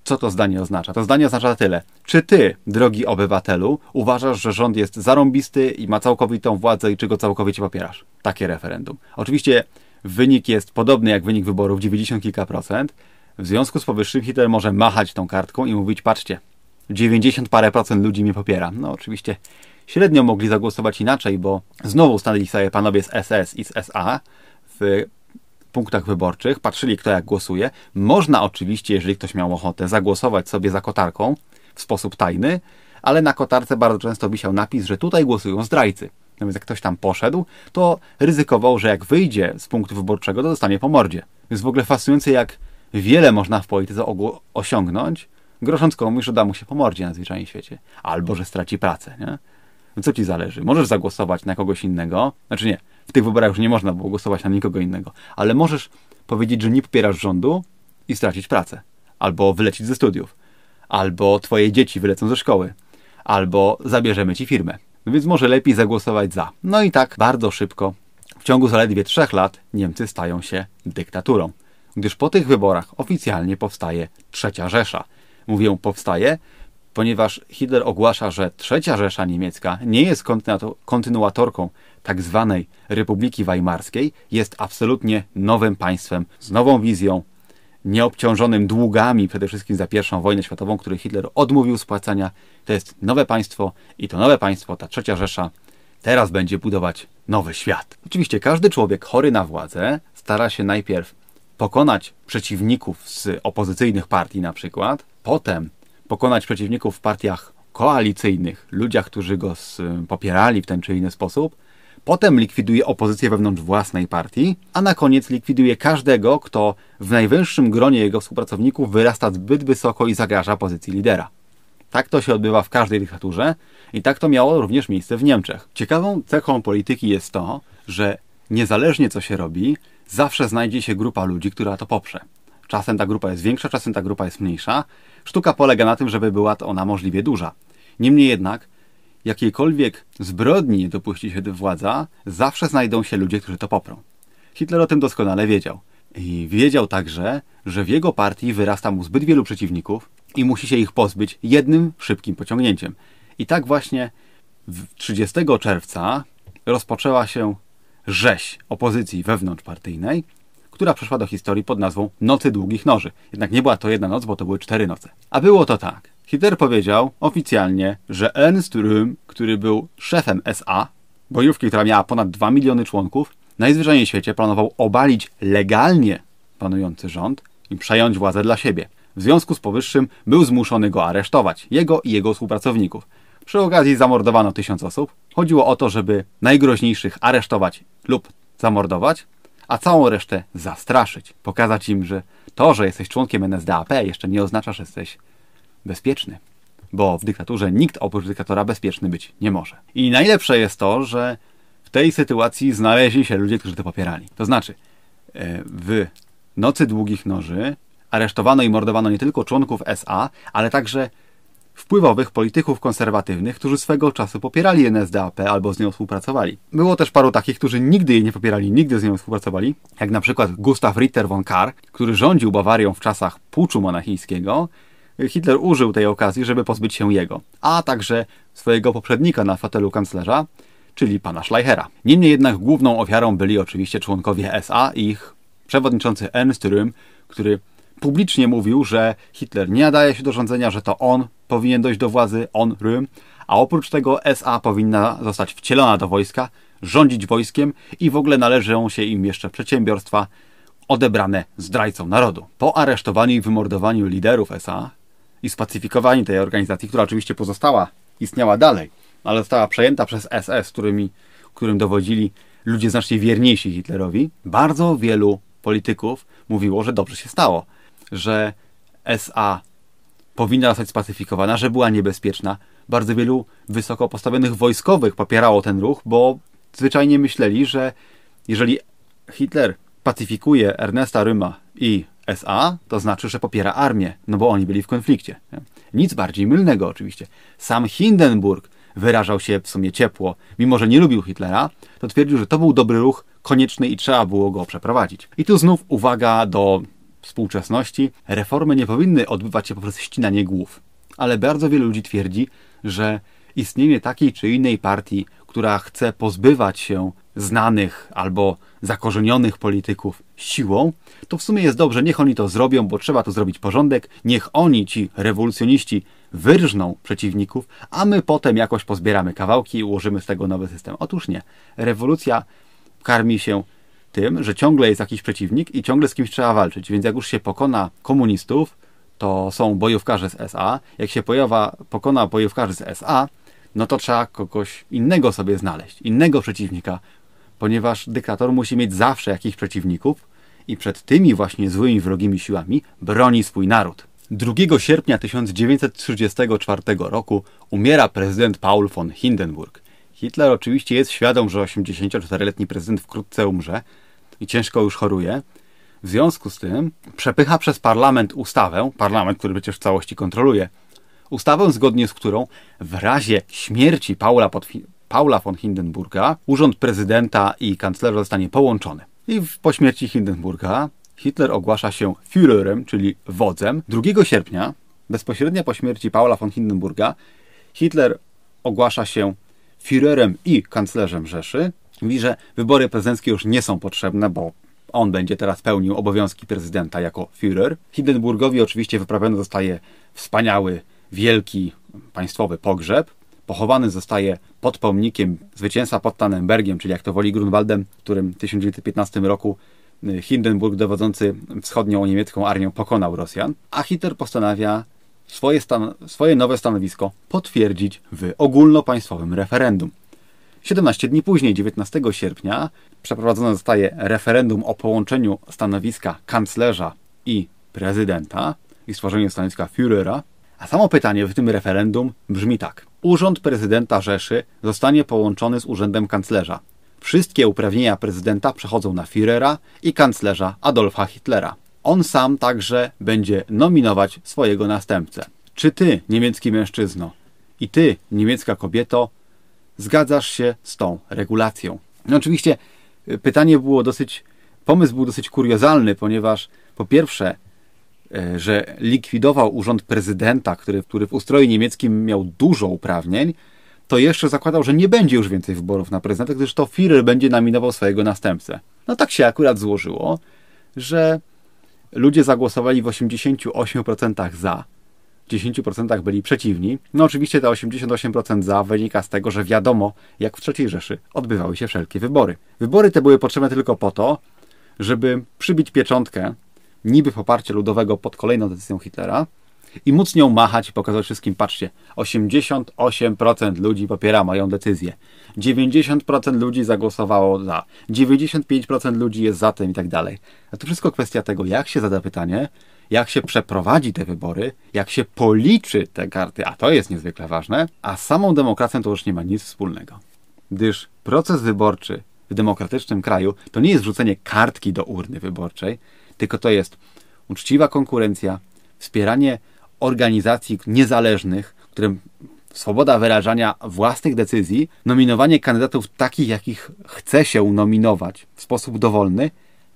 co to zdanie oznacza? To zdanie oznacza tyle. Czy ty, drogi obywatelu, uważasz, że rząd jest zarąbisty i ma całkowitą władzę i czy go całkowicie popierasz? Takie referendum. Oczywiście wynik jest podobny jak wynik wyborów, 90 kilka procent. W związku z powyższym Hitler może machać tą kartką i mówić, patrzcie, 90 parę procent ludzi mnie popiera. No oczywiście średnio mogli zagłosować inaczej, bo znowu stanęli sobie panowie z SS i z SA w punktach wyborczych, patrzyli kto jak głosuje. Można oczywiście, jeżeli ktoś miał ochotę, zagłosować sobie za kotarką w sposób tajny, ale na kotarce bardzo często wisiał napis, że tutaj głosują zdrajcy. No więc jak ktoś tam poszedł, to ryzykował, że jak wyjdzie z punktu wyborczego, to dostanie po mordzie. Jest w ogóle fascynujące, jak wiele można w polityce osiągnąć, grosząc komuś, że da mu się po mordzie na zwyczajnym świecie. Albo, że straci pracę, nie? No co ci zależy? Możesz zagłosować na kogoś innego, znaczy nie, w tych wyborach już nie można było głosować na nikogo innego, ale możesz powiedzieć, że nie popierasz rządu i stracić pracę, albo wylecieć ze studiów, albo twoje dzieci wylecą ze szkoły, albo zabierzemy ci firmę. No więc może lepiej zagłosować za. No i tak bardzo szybko, w ciągu zaledwie trzech lat, Niemcy stają się dyktaturą, gdyż po tych wyborach oficjalnie powstaje Trzecia Rzesza. Mówię powstaje, ponieważ Hitler ogłasza, że Trzecia Rzesza Niemiecka nie jest kontynuatorką tak zwanej Republiki Weimarskiej, jest absolutnie nowym państwem, z nową wizją, nieobciążonym długami, przede wszystkim za I wojnę światową, który Hitler odmówił spłacania. To jest nowe państwo i to nowe państwo, ta Trzecia Rzesza, teraz będzie budować nowy świat. Oczywiście każdy człowiek chory na władzę stara się najpierw pokonać przeciwników z opozycyjnych partii na przykład, potem pokonać przeciwników w partiach koalicyjnych, ludziach, którzy go popierali w ten czy inny sposób, potem likwiduje opozycję wewnątrz własnej partii, a na koniec likwiduje każdego, kto w najwęższym gronie jego współpracowników wyrasta zbyt wysoko i zagraża pozycji lidera. Tak to się odbywa w każdej dyktaturze i tak to miało również miejsce w Niemczech. Ciekawą cechą polityki jest to, że niezależnie co się robi, zawsze znajdzie się grupa ludzi, która to poprze. Czasem ta grupa jest większa, czasem ta grupa jest mniejsza. Sztuka polega na tym, żeby była ona możliwie duża. Niemniej jednak, jakiejkolwiek zbrodni nie dopuści się władza, zawsze znajdą się ludzie, którzy to poprą. Hitler o tym doskonale wiedział. I wiedział także, że w jego partii wyrasta mu zbyt wielu przeciwników i musi się ich pozbyć jednym szybkim pociągnięciem. I tak właśnie 30 czerwca rozpoczęła się rzeź opozycji wewnątrzpartyjnej, która przeszła do historii pod nazwą Nocy Długich Noży. Jednak nie była to jedna noc, bo to były cztery noce. A było to tak. Hitler powiedział oficjalnie, że Ernst Röhm, który był szefem SA, bojówki, która miała ponad 2 miliony członków, najzwyczajniej w świecie planował obalić legalnie panujący rząd i przejąć władzę dla siebie. W związku z powyższym był zmuszony go aresztować, jego i jego współpracowników. Przy okazji zamordowano tysiąc osób. Chodziło o to, żeby najgroźniejszych aresztować lub zamordować, a całą resztę zastraszyć. Pokazać im, że to, że jesteś członkiem NSDAP jeszcze nie oznacza, że jesteś bezpieczny. Bo w dyktaturze nikt oprócz dyktatora bezpieczny być nie może. I najlepsze jest to, że w tej sytuacji znaleźli się ludzie, którzy to popierali. To znaczy, e, w Nocy Długich Noży aresztowano i mordowano nie tylko członków SA, ale także wpływowych polityków konserwatywnych, którzy swego czasu popierali NSDAP albo z nią współpracowali. Było też paru takich, którzy nigdy jej nie popierali, nigdy z nią współpracowali, jak na przykład Gustav Ritter von Kahr, który rządził Bawarią w czasach puczu monachijskiego. Hitler użył tej okazji, żeby pozbyć się jego, a także swojego poprzednika na fotelu kanclerza, czyli pana Schleichera. Niemniej jednak główną ofiarą byli oczywiście członkowie SA i ich przewodniczący Ernst Röhm, który publicznie mówił, że Hitler nie nadaje się do rządzenia, że to on powinien dojść do władzy, on, Röhm, a oprócz tego SA powinna zostać wcielona do wojska, rządzić wojskiem i w ogóle należą się im jeszcze przedsiębiorstwa odebrane zdrajcom narodu. Po aresztowaniu i wymordowaniu liderów SA i spacyfikowaniu tej organizacji, która oczywiście pozostała, istniała dalej, ale została przejęta przez SS, którymi, którym dowodzili ludzie znacznie wierniejsi Hitlerowi, bardzo wielu polityków mówiło, że dobrze się stało, że SA powinna zostać spacyfikowana, że była niebezpieczna. Bardzo wielu wysoko postawionych wojskowych popierało ten ruch, bo zwyczajnie myśleli, że jeżeli Hitler pacyfikuje Ernesta Ryma i SA, to znaczy, że popiera armię, no bo oni byli w konflikcie. Nic bardziej mylnego oczywiście. Sam Hindenburg wyrażał się w sumie ciepło, mimo że nie lubił Hitlera, to twierdził, że to był dobry ruch, konieczny i trzeba było go przeprowadzić. I tu znów uwaga do współczesności. Reformy nie powinny odbywać się poprzez ścinanie głów. Ale bardzo wielu ludzi twierdzi, że istnienie takiej czy innej partii, która chce pozbywać się znanych albo zakorzenionych polityków siłą, to w sumie jest dobrze, niech oni to zrobią, bo trzeba tu zrobić porządek, niech oni, ci rewolucjoniści, wyrżną przeciwników, a my potem jakoś pozbieramy kawałki i ułożymy z tego nowy system. Otóż nie. Rewolucja karmi się tym, że ciągle jest jakiś przeciwnik i ciągle z kimś trzeba walczyć. Więc jak już się pokona komunistów, to są bojówkarze z SA. Jak się pojawa, pokona bojówkarzy z SA, no to trzeba kogoś innego sobie znaleźć, innego przeciwnika, ponieważ dyktator musi mieć zawsze jakichś przeciwników i przed tymi właśnie złymi, wrogimi siłami broni swój naród. 2 sierpnia 1934 roku umiera prezydent Paul von Hindenburg. Hitler oczywiście jest świadom, że 84-letni prezydent wkrótce umrze i ciężko już choruje. W związku z tym przepycha przez parlament ustawę, parlament, który przecież w całości kontroluje, ustawę zgodnie z którą w razie śmierci Paula, Paula von Hindenburga urząd prezydenta i kanclerza zostanie połączony. I po śmierci Hindenburga Hitler ogłasza się Führerem, czyli wodzem. 2 sierpnia, bezpośrednio po śmierci Paula von Hindenburga, Hitler ogłasza się Führerem i kanclerzem Rzeszy. Mówi, że wybory prezydenckie już nie są potrzebne, bo on będzie teraz pełnił obowiązki prezydenta jako Führer. Hindenburgowi oczywiście wyprawiony zostaje wspaniały, wielki, państwowy pogrzeb. Pochowany zostaje pod pomnikiem zwycięstwa pod Tannenbergiem, czyli jak to woli Grunwaldem, którym w 1915 roku Hindenburg dowodzący wschodnią niemiecką armią pokonał Rosjan, a Hitler postanawia swoje, swoje nowe stanowisko potwierdzić w ogólnopaństwowym referendum. 17 dni później, 19 sierpnia, przeprowadzone zostaje referendum o połączeniu stanowiska kanclerza i prezydenta i stworzeniu stanowiska Führera. A samo pytanie w tym referendum brzmi tak. Urząd prezydenta Rzeszy zostanie połączony z urzędem kanclerza. Wszystkie uprawnienia prezydenta przechodzą na Führera i kanclerza Adolfa Hitlera. On sam także będzie nominować swojego następcę. Czy ty, niemiecki mężczyzno, i ty, niemiecka kobieto, zgadzasz się z tą regulacją? No oczywiście y, pytanie było dosyć, pomysł był dosyć kuriozalny, ponieważ po pierwsze, y, że likwidował urząd prezydenta, który, który w ustroju niemieckim miał dużo uprawnień, to jeszcze zakładał, że nie będzie już więcej wyborów na prezydenta, gdyż to Führer będzie nominował swojego następcę. No tak się akurat złożyło, że ludzie zagłosowali w 88% za, 10% byli przeciwni. No oczywiście te 88% za wynika z tego, że wiadomo, jak w III Rzeszy odbywały się wszelkie wybory. Wybory te były potrzebne tylko po to, żeby przybić pieczątkę niby poparcia ludowego pod kolejną decyzją Hitlera i móc nią machać i pokazać wszystkim, patrzcie, 88% ludzi popiera moją decyzję. 90% ludzi zagłosowało za, 95% ludzi jest za tym i tak dalej. A to wszystko kwestia tego, jak się zada pytanie, jak się przeprowadzi te wybory, jak się policzy te karty, a to jest niezwykle ważne, a z samą demokracją to już nie ma nic wspólnego. Gdyż proces wyborczy w demokratycznym kraju to nie jest wrzucenie kartki do urny wyborczej, tylko to jest uczciwa konkurencja, wspieranie organizacji niezależnych, którym swoboda wyrażania własnych decyzji, nominowanie kandydatów takich, jakich chce się nominować w sposób dowolny,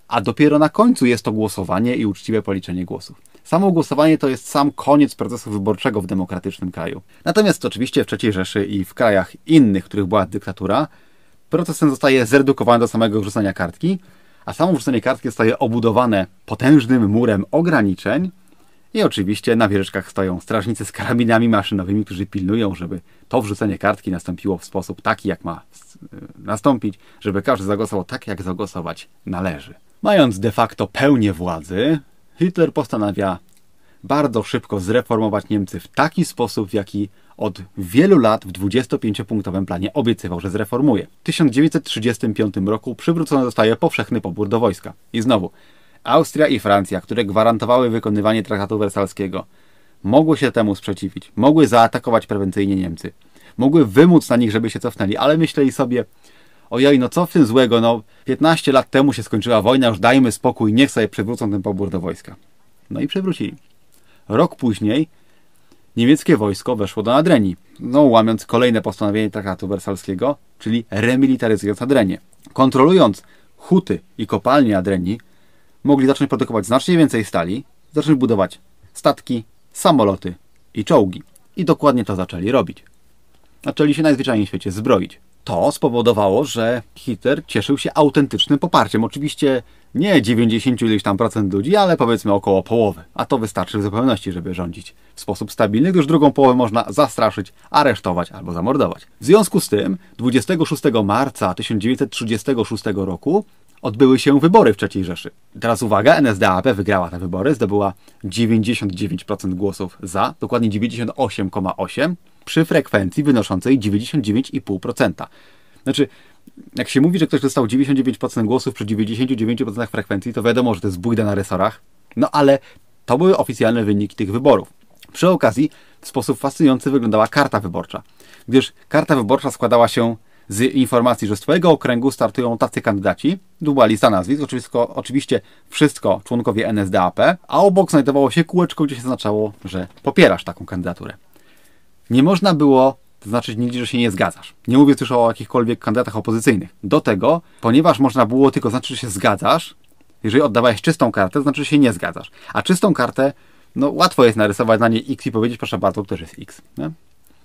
a dopiero na końcu jest to głosowanie i uczciwe policzenie głosów. Samo głosowanie to jest sam koniec procesu wyborczego w demokratycznym kraju. Natomiast oczywiście w III Rzeszy i w krajach innych, w których była dyktatura, proces ten zostaje zredukowany do samego wrzucania kartki, a samo wrzucenie kartki zostaje obudowane potężnym murem ograniczeń i oczywiście na wieżyczkach stoją strażnicy z karabinami maszynowymi, którzy pilnują, żeby to wrzucenie kartki nastąpiło w sposób taki, jak ma nastąpić, żeby każdy zagłosował tak, jak zagłosować należy. Mając de facto pełnię władzy, Hitler postanawia bardzo szybko zreformować Niemcy w taki sposób, w jaki od wielu lat w 25-punktowym planie obiecywał, że zreformuje. W 1935 roku przywrócony zostaje powszechny pobór do wojska. I znowu, Austria i Francja, które gwarantowały wykonywanie traktatu wersalskiego, mogły się temu sprzeciwić, mogły zaatakować prewencyjnie Niemcy, mogły wymóc na nich, żeby się cofnęli, ale myśleli sobie, ojej, no co w tym złego, no 15 lat temu się skończyła wojna, już dajmy spokój, niech sobie przywrócą ten pobór do wojska. No i przywrócili. Rok później niemieckie wojsko weszło do Nadrenii, no łamiąc kolejne postanowienie traktatu wersalskiego, czyli remilitaryzując Nadrenię. Kontrolując huty i kopalnie Adrenii, mogli zacząć produkować znacznie więcej stali, zacząć budować statki, samoloty i czołgi. I dokładnie to zaczęli robić. Zaczęli się najzwyczajniej w świecie zbroić to spowodowało, że Hitler cieszył się autentycznym poparciem. Oczywiście nie 90 ileś tam procent ludzi, ale powiedzmy około połowy. A to wystarczy w zupełności, żeby rządzić w sposób stabilny, gdyż drugą połowę można zastraszyć, aresztować albo zamordować. W związku z tym 26 marca 1936 roku odbyły się wybory w III Rzeszy. Teraz uwaga, NSDAP wygrała te wybory, zdobyła 99% głosów za, dokładnie 98,8% przy frekwencji wynoszącej 99,5%. Znaczy, jak się mówi, że ktoś dostał 99% głosów przy 99% frekwencji, to wiadomo, że to jest bójda na resorach, no ale to były oficjalne wyniki tych wyborów. Przy okazji w sposób fascynujący wyglądała karta wyborcza, gdyż karta wyborcza składała się z informacji, że z Twojego okręgu startują tacy kandydaci, była lista nazwisk, oczywiście, oczywiście wszystko członkowie NSDAP, a obok znajdowało się kółeczko, gdzie się zaznaczało, że popierasz taką kandydaturę. Nie można było zaznaczyć nigdzie, że się nie zgadzasz. Nie mówię już o jakichkolwiek kandydatach opozycyjnych. Do tego, ponieważ można było tylko znaczyć, że się zgadzasz, jeżeli oddawałeś czystą kartę, to znaczy, że się nie zgadzasz. A czystą kartę, no łatwo jest narysować na niej X i powiedzieć, proszę bardzo, to też jest X. Nie?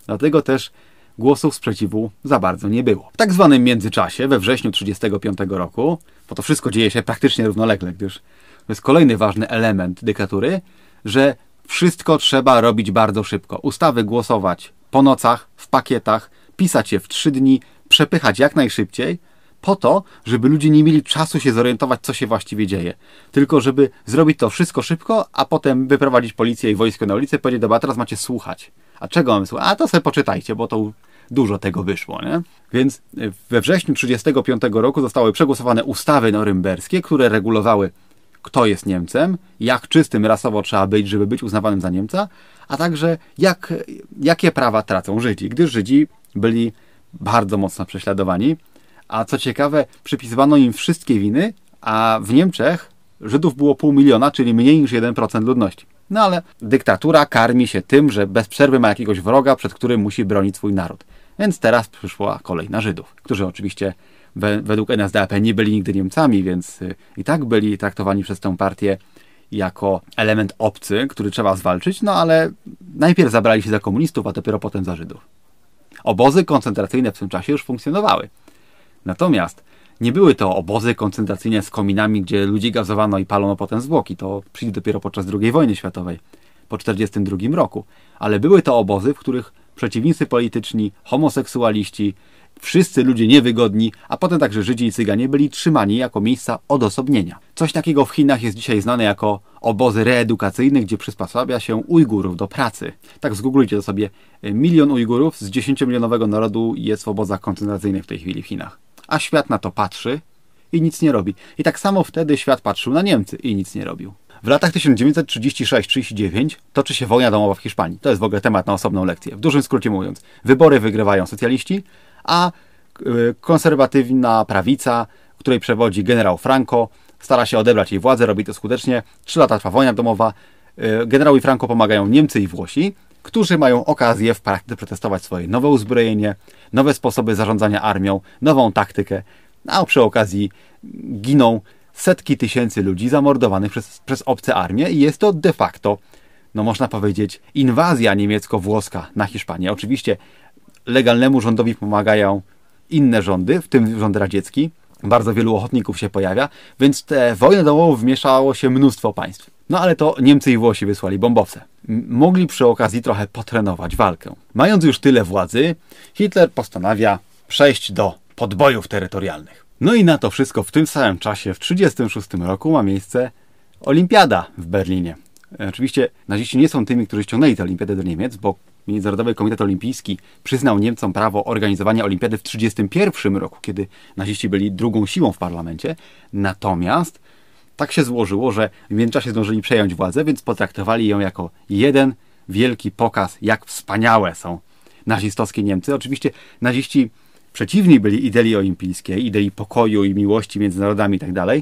Dlatego też głosów sprzeciwu za bardzo nie było. W tak zwanym międzyczasie, we wrześniu 1935 roku, bo to wszystko dzieje się praktycznie równolegle, gdyż to jest kolejny ważny element dyktatury, że wszystko trzeba robić bardzo szybko. Ustawy głosować po nocach, w pakietach, pisać je w trzy dni, przepychać jak najszybciej, po to, żeby ludzie nie mieli czasu się zorientować, co się właściwie dzieje. Tylko, żeby zrobić to wszystko szybko, a potem wyprowadzić policję i wojsko na ulicę i powiedzieć, dobra, teraz macie słuchać. A czego mamy słuchać? A to sobie poczytajcie, bo to dużo tego wyszło. Nie? Więc we wrześniu 1935 roku zostały przegłosowane ustawy norymberskie, które regulowały kto jest Niemcem, jak czystym rasowo trzeba być, żeby być uznawanym za Niemca, a także jak, jakie prawa tracą Żydzi, gdyż Żydzi byli bardzo mocno prześladowani, a co ciekawe, przypisywano im wszystkie winy, a w Niemczech Żydów było pół miliona, czyli mniej niż 1% ludności. No ale dyktatura karmi się tym, że bez przerwy ma jakiegoś wroga, przed którym musi bronić swój naród. Więc teraz przyszła kolej na Żydów, którzy oczywiście według NSDAP nie byli nigdy Niemcami, więc y, i tak byli traktowani przez tę partię jako element obcy, który trzeba zwalczyć, no ale najpierw zabrali się za komunistów, a dopiero potem za Żydów. Obozy koncentracyjne w tym czasie już funkcjonowały. Natomiast nie były to obozy koncentracyjne z kominami, gdzie ludzi gazowano i palono potem zwłoki. To przyjdzie dopiero podczas II wojny światowej, po 1942 roku. Ale były to obozy, w których przeciwnicy polityczni, homoseksualiści, wszyscy ludzie niewygodni, a potem także Żydzi i Cyganie byli trzymani jako miejsca odosobnienia. Coś takiego w Chinach jest dzisiaj znane jako obozy reedukacyjne, gdzie przysposabia się Ujgurów do pracy. Tak zgooglujcie to sobie. Milion Ujgurów z 10-milionowego narodu jest w obozach koncentracyjnych w tej chwili w Chinach. A świat na to patrzy i nic nie robi. I tak samo wtedy świat patrzył na Niemcy i nic nie robił. W latach 1936-39 toczy się wojna domowa w Hiszpanii. To jest w ogóle temat na osobną lekcję. W dużym skrócie mówiąc, wybory wygrywają socjaliści, a y, konserwatywna prawica, której przewodzi generał Franco, stara się odebrać jej władzę, robi to skutecznie. Trzy lata trwa wojna domowa. Y, generałowi Franco pomagają Niemcy i Włosi, którzy mają okazję w praktyce przetestować swoje nowe uzbrojenie, nowe sposoby zarządzania armią, nową taktykę, a przy okazji giną setki tysięcy ludzi zamordowanych przez, przez obce armie i jest to de facto, no można powiedzieć, inwazja niemiecko-włoska na Hiszpanię. Oczywiście legalnemu rządowi pomagają inne rządy, w tym rząd radziecki. Bardzo wielu ochotników się pojawia, więc te wojny domową wmieszało się mnóstwo państw. No ale to Niemcy i Włosi wysłali bombowce. Mogli przy okazji trochę potrenować walkę. Mając już tyle władzy, Hitler postanawia przejść do podbojów terytorialnych. No i na to wszystko w tym samym czasie, w 1936 roku, ma miejsce Olimpiada w Berlinie. E, oczywiście naziści nie są tymi, którzy ściągnęli tę olimpiadę do Niemiec, bo Międzynarodowy Komitet Olimpijski przyznał Niemcom prawo organizowania olimpiady w 1931 roku, kiedy naziści byli drugą siłą w parlamencie. Natomiast tak się złożyło, że w międzyczasie zdążyli przejąć władzę, więc potraktowali ją jako jeden wielki pokaz, jak wspaniałe są nazistowskie Niemcy. Oczywiście naziści przeciwni byli idei olimpijskiej, idei pokoju i miłości między narodami itd. Tak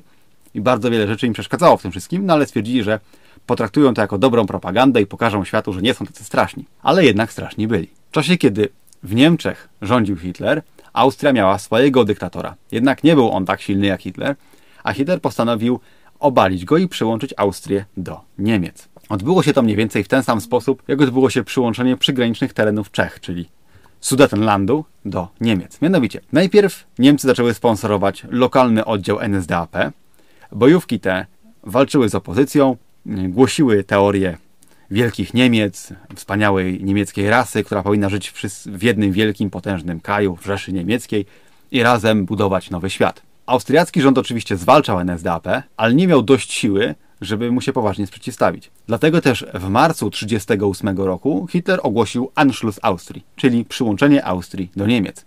I bardzo wiele rzeczy im przeszkadzało w tym wszystkim, no ale stwierdzili, że potraktują to jako dobrą propagandę i pokażą światu, że nie są tacy straszni. Ale jednak straszni byli. W czasie, kiedy w Niemczech rządził Hitler, Austria miała swojego dyktatora. Jednak nie był on tak silny jak Hitler, a Hitler postanowił obalić go i przyłączyć Austrię do Niemiec. Odbyło się to mniej więcej w ten sam sposób, jak odbyło się przyłączenie przygranicznych terenów Czech, czyli Sudetenlandu do Niemiec. Mianowicie, najpierw Niemcy zaczęły sponsorować lokalny oddział NSDAP. Bojówki te walczyły z opozycją, głosiły teorie wielkich Niemiec, wspaniałej niemieckiej rasy, która powinna żyć w jednym wielkim, potężnym kraju, w Rzeszy Niemieckiej i razem budować nowy świat. Austriacki rząd oczywiście zwalczał NSDAP, ale nie miał dość siły, żeby mu się poważnie sprzeciwstawić. Dlatego też w marcu 1938 roku Hitler ogłosił Anschluss Austrii, czyli przyłączenie Austrii do Niemiec.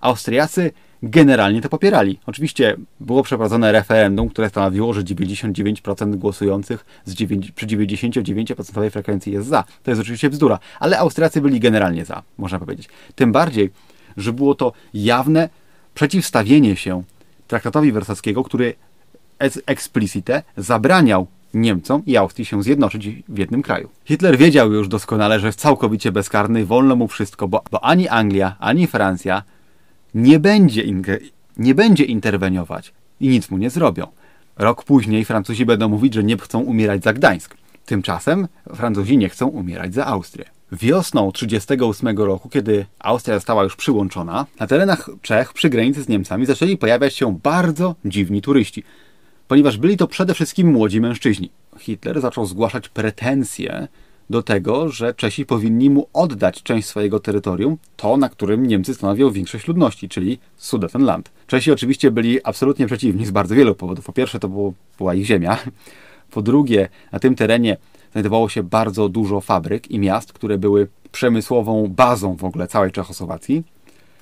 Austriacy generalnie to popierali. Oczywiście było przeprowadzone referendum, które stanowiło, że 99% głosujących z 9, przy 99% frekwencji jest za. To jest oczywiście bzdura, ale Austriacy byli generalnie za, można powiedzieć. Tym bardziej, że było to jawne przeciwstawienie się traktatowi wersackiego, który explicite zabraniał Niemcom i Austrii się zjednoczyć w jednym kraju. Hitler wiedział już doskonale, że całkowicie bezkarny, wolno mu wszystko, bo, bo ani Anglia, ani Francja nie będzie, nie będzie interweniować i nic mu nie zrobią. Rok później Francuzi będą mówić, że nie chcą umierać za Gdańsk. Tymczasem Francuzi nie chcą umierać za Austrię. Wiosną 1938 roku, kiedy Austria została już przyłączona, na terenach Czech przy granicy z Niemcami zaczęli pojawiać się bardzo dziwni turyści, ponieważ byli to przede wszystkim młodzi mężczyźni. Hitler zaczął zgłaszać pretensje do tego, że Czesi powinni mu oddać część swojego terytorium, to na którym Niemcy stanowią większość ludności, czyli Sudetenland. Czesi oczywiście byli absolutnie przeciwni z bardzo wielu powodów. Po pierwsze, to było, była ich ziemia. Po drugie, na tym terenie znajdowało się bardzo dużo fabryk i miast, które były przemysłową bazą w ogóle całej Czechosłowacji.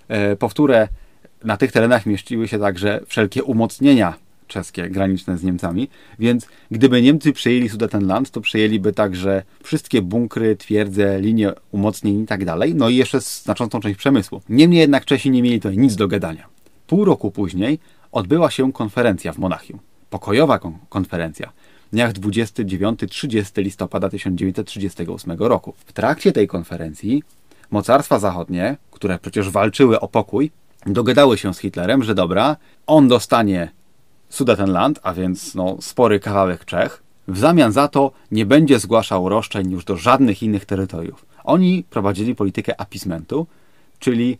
E, powtórę, na tych terenach mieściły się także wszelkie umocnienia czeskie graniczne z Niemcami, więc gdyby Niemcy przejęli Sudetenland, to przejęliby także wszystkie bunkry, twierdze, linie umocnień i tak dalej, no i jeszcze znaczącą część przemysłu. Niemniej jednak Czesi nie mieli tutaj nic do gadania. Pół roku później odbyła się konferencja w Monachium. Pokojowa kon konferencja dniach 29-30 listopada 1938 roku. W trakcie tej konferencji mocarstwa zachodnie, które przecież walczyły o pokój, dogadały się z Hitlerem, że dobra, on dostanie Sudetenland, a więc no, spory kawałek Czech, w zamian za to nie będzie zgłaszał roszczeń już do żadnych innych terytoriów. Oni prowadzili politykę apismentu, czyli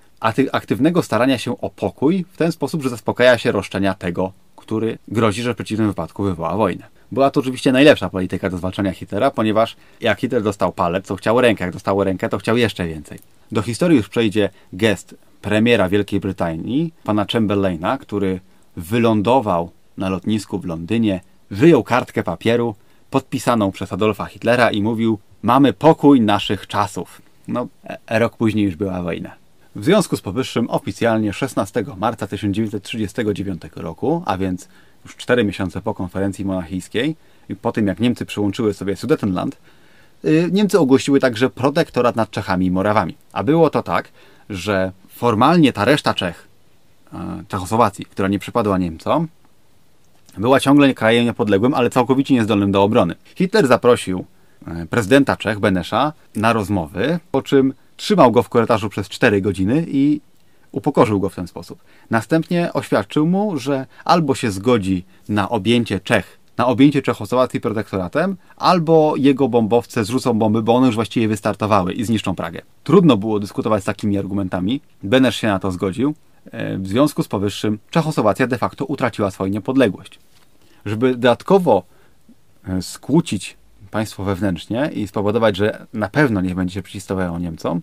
aktywnego starania się o pokój w ten sposób, że zaspokaja się roszczenia tego, który grozi, że w przeciwnym wypadku wywoła wojnę. Była to oczywiście najlepsza polityka do zwalczania Hitlera, ponieważ jak Hitler dostał palec, to chciał rękę, jak dostał rękę, to chciał jeszcze więcej. Do historii już przejdzie gest premiera Wielkiej Brytanii, pana Chamberlaina, który wylądował na lotnisku w Londynie, wyjął kartkę papieru podpisaną przez Adolfa Hitlera i mówił: Mamy pokój naszych czasów. No, e, rok później już była wojna. W związku z powyższym oficjalnie 16 marca 1939 roku, a więc już 4 miesiące po konferencji monachijskiej i po tym jak Niemcy przyłączyły sobie Sudetenland, y, Niemcy ogłosiły także protektorat nad Czechami i Morawami. A było to tak, że formalnie ta reszta Czech, e, Czechosłowacji, która nie przypadła Niemcom, była ciągle krajem niepodległym, ale całkowicie niezdolnym do obrony. Hitler zaprosił e, prezydenta Czech, Benesza, na rozmowy, po czym trzymał go w korytarzu przez 4 godziny i upokorzył go w ten sposób. Następnie oświadczył mu, że albo się zgodzi na objęcie Czech, na objęcie Czechosłowacji protektoratem, albo jego bombowce zrzucą bomby, bo one już właściwie wystartowały i zniszczą Pragę. Trudno było dyskutować z takimi argumentami. Benesz się na to zgodził. E, w związku z powyższym Czechosłowacja de facto utraciła swoją niepodległość. Żeby dodatkowo e, skłócić państwo wewnętrznie i spowodować, że na pewno nie będzie się przeciwstawiało Niemcom,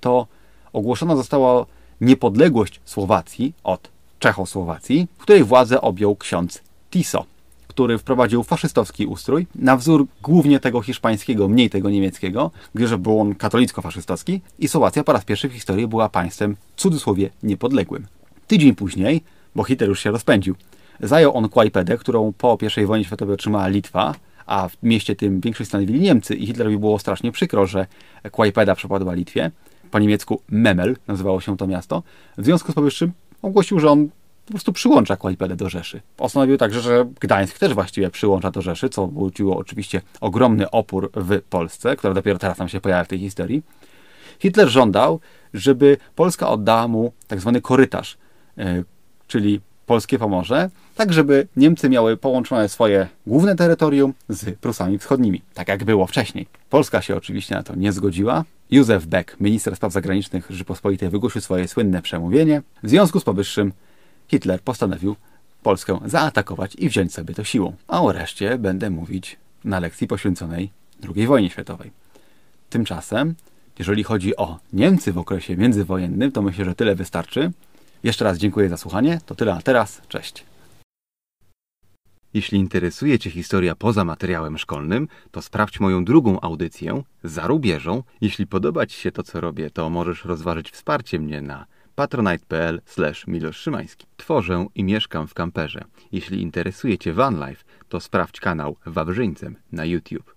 to ogłoszona została niepodległość Słowacji od Czechosłowacji, której władzę objął ksiądz Tiso, który wprowadził faszystowski ustrój na wzór głównie tego hiszpańskiego, mniej tego niemieckiego, gdyż był on katolicko-faszystowski i Słowacja po raz pierwszy w historii była państwem w cudzysłowie niepodległym. Tydzień później, bo Hitler już się rozpędził, zajął on Kłajpedę, którą po I wojnie światowej otrzymała Litwa, a w mieście tym większość stanowili Niemcy i Hitlerowi było strasznie przykro, że Kłajpeda przepadła Litwie. Po niemiecku Memel nazywało się to miasto. W związku z powyższym ogłosił, że on po prostu przyłącza Kłajpedę do Rzeszy. Postanowił także, że Gdańsk też właściwie przyłącza do Rzeszy, co budziło oczywiście ogromny opór w Polsce, która dopiero teraz nam się pojawia w tej historii. Hitler żądał, żeby Polska oddała mu tak zwany korytarz, e, czyli polskie Pomorze, tak żeby Niemcy miały połączone swoje główne terytorium z Prusami Wschodnimi, tak jak było wcześniej. Polska się oczywiście na to nie zgodziła. Józef Beck, minister spraw zagranicznych Rzeczypospolitej, wygłosił swoje słynne przemówienie. W związku z powyższym Hitler postanowił Polskę zaatakować i wziąć sobie to siłą. A o reszcie będę mówić na lekcji poświęconej II wojnie światowej. Tymczasem, jeżeli chodzi o Niemcy w okresie międzywojennym, to myślę, że tyle wystarczy. Jeszcze raz dziękuję za słuchanie. To tyle na teraz. Cześć. Jeśli interesuje Cię historia poza materiałem szkolnym, to sprawdź moją drugą audycję za rubieżą. Jeśli podoba Ci się to, co robię, to możesz rozważyć wsparcie mnie na patronite.pl Milosz Szymański. Tworzę i mieszkam w kamperze. Jeśli interesuje Cię vanlife, to sprawdź kanał Wawrzyńcem na YouTube.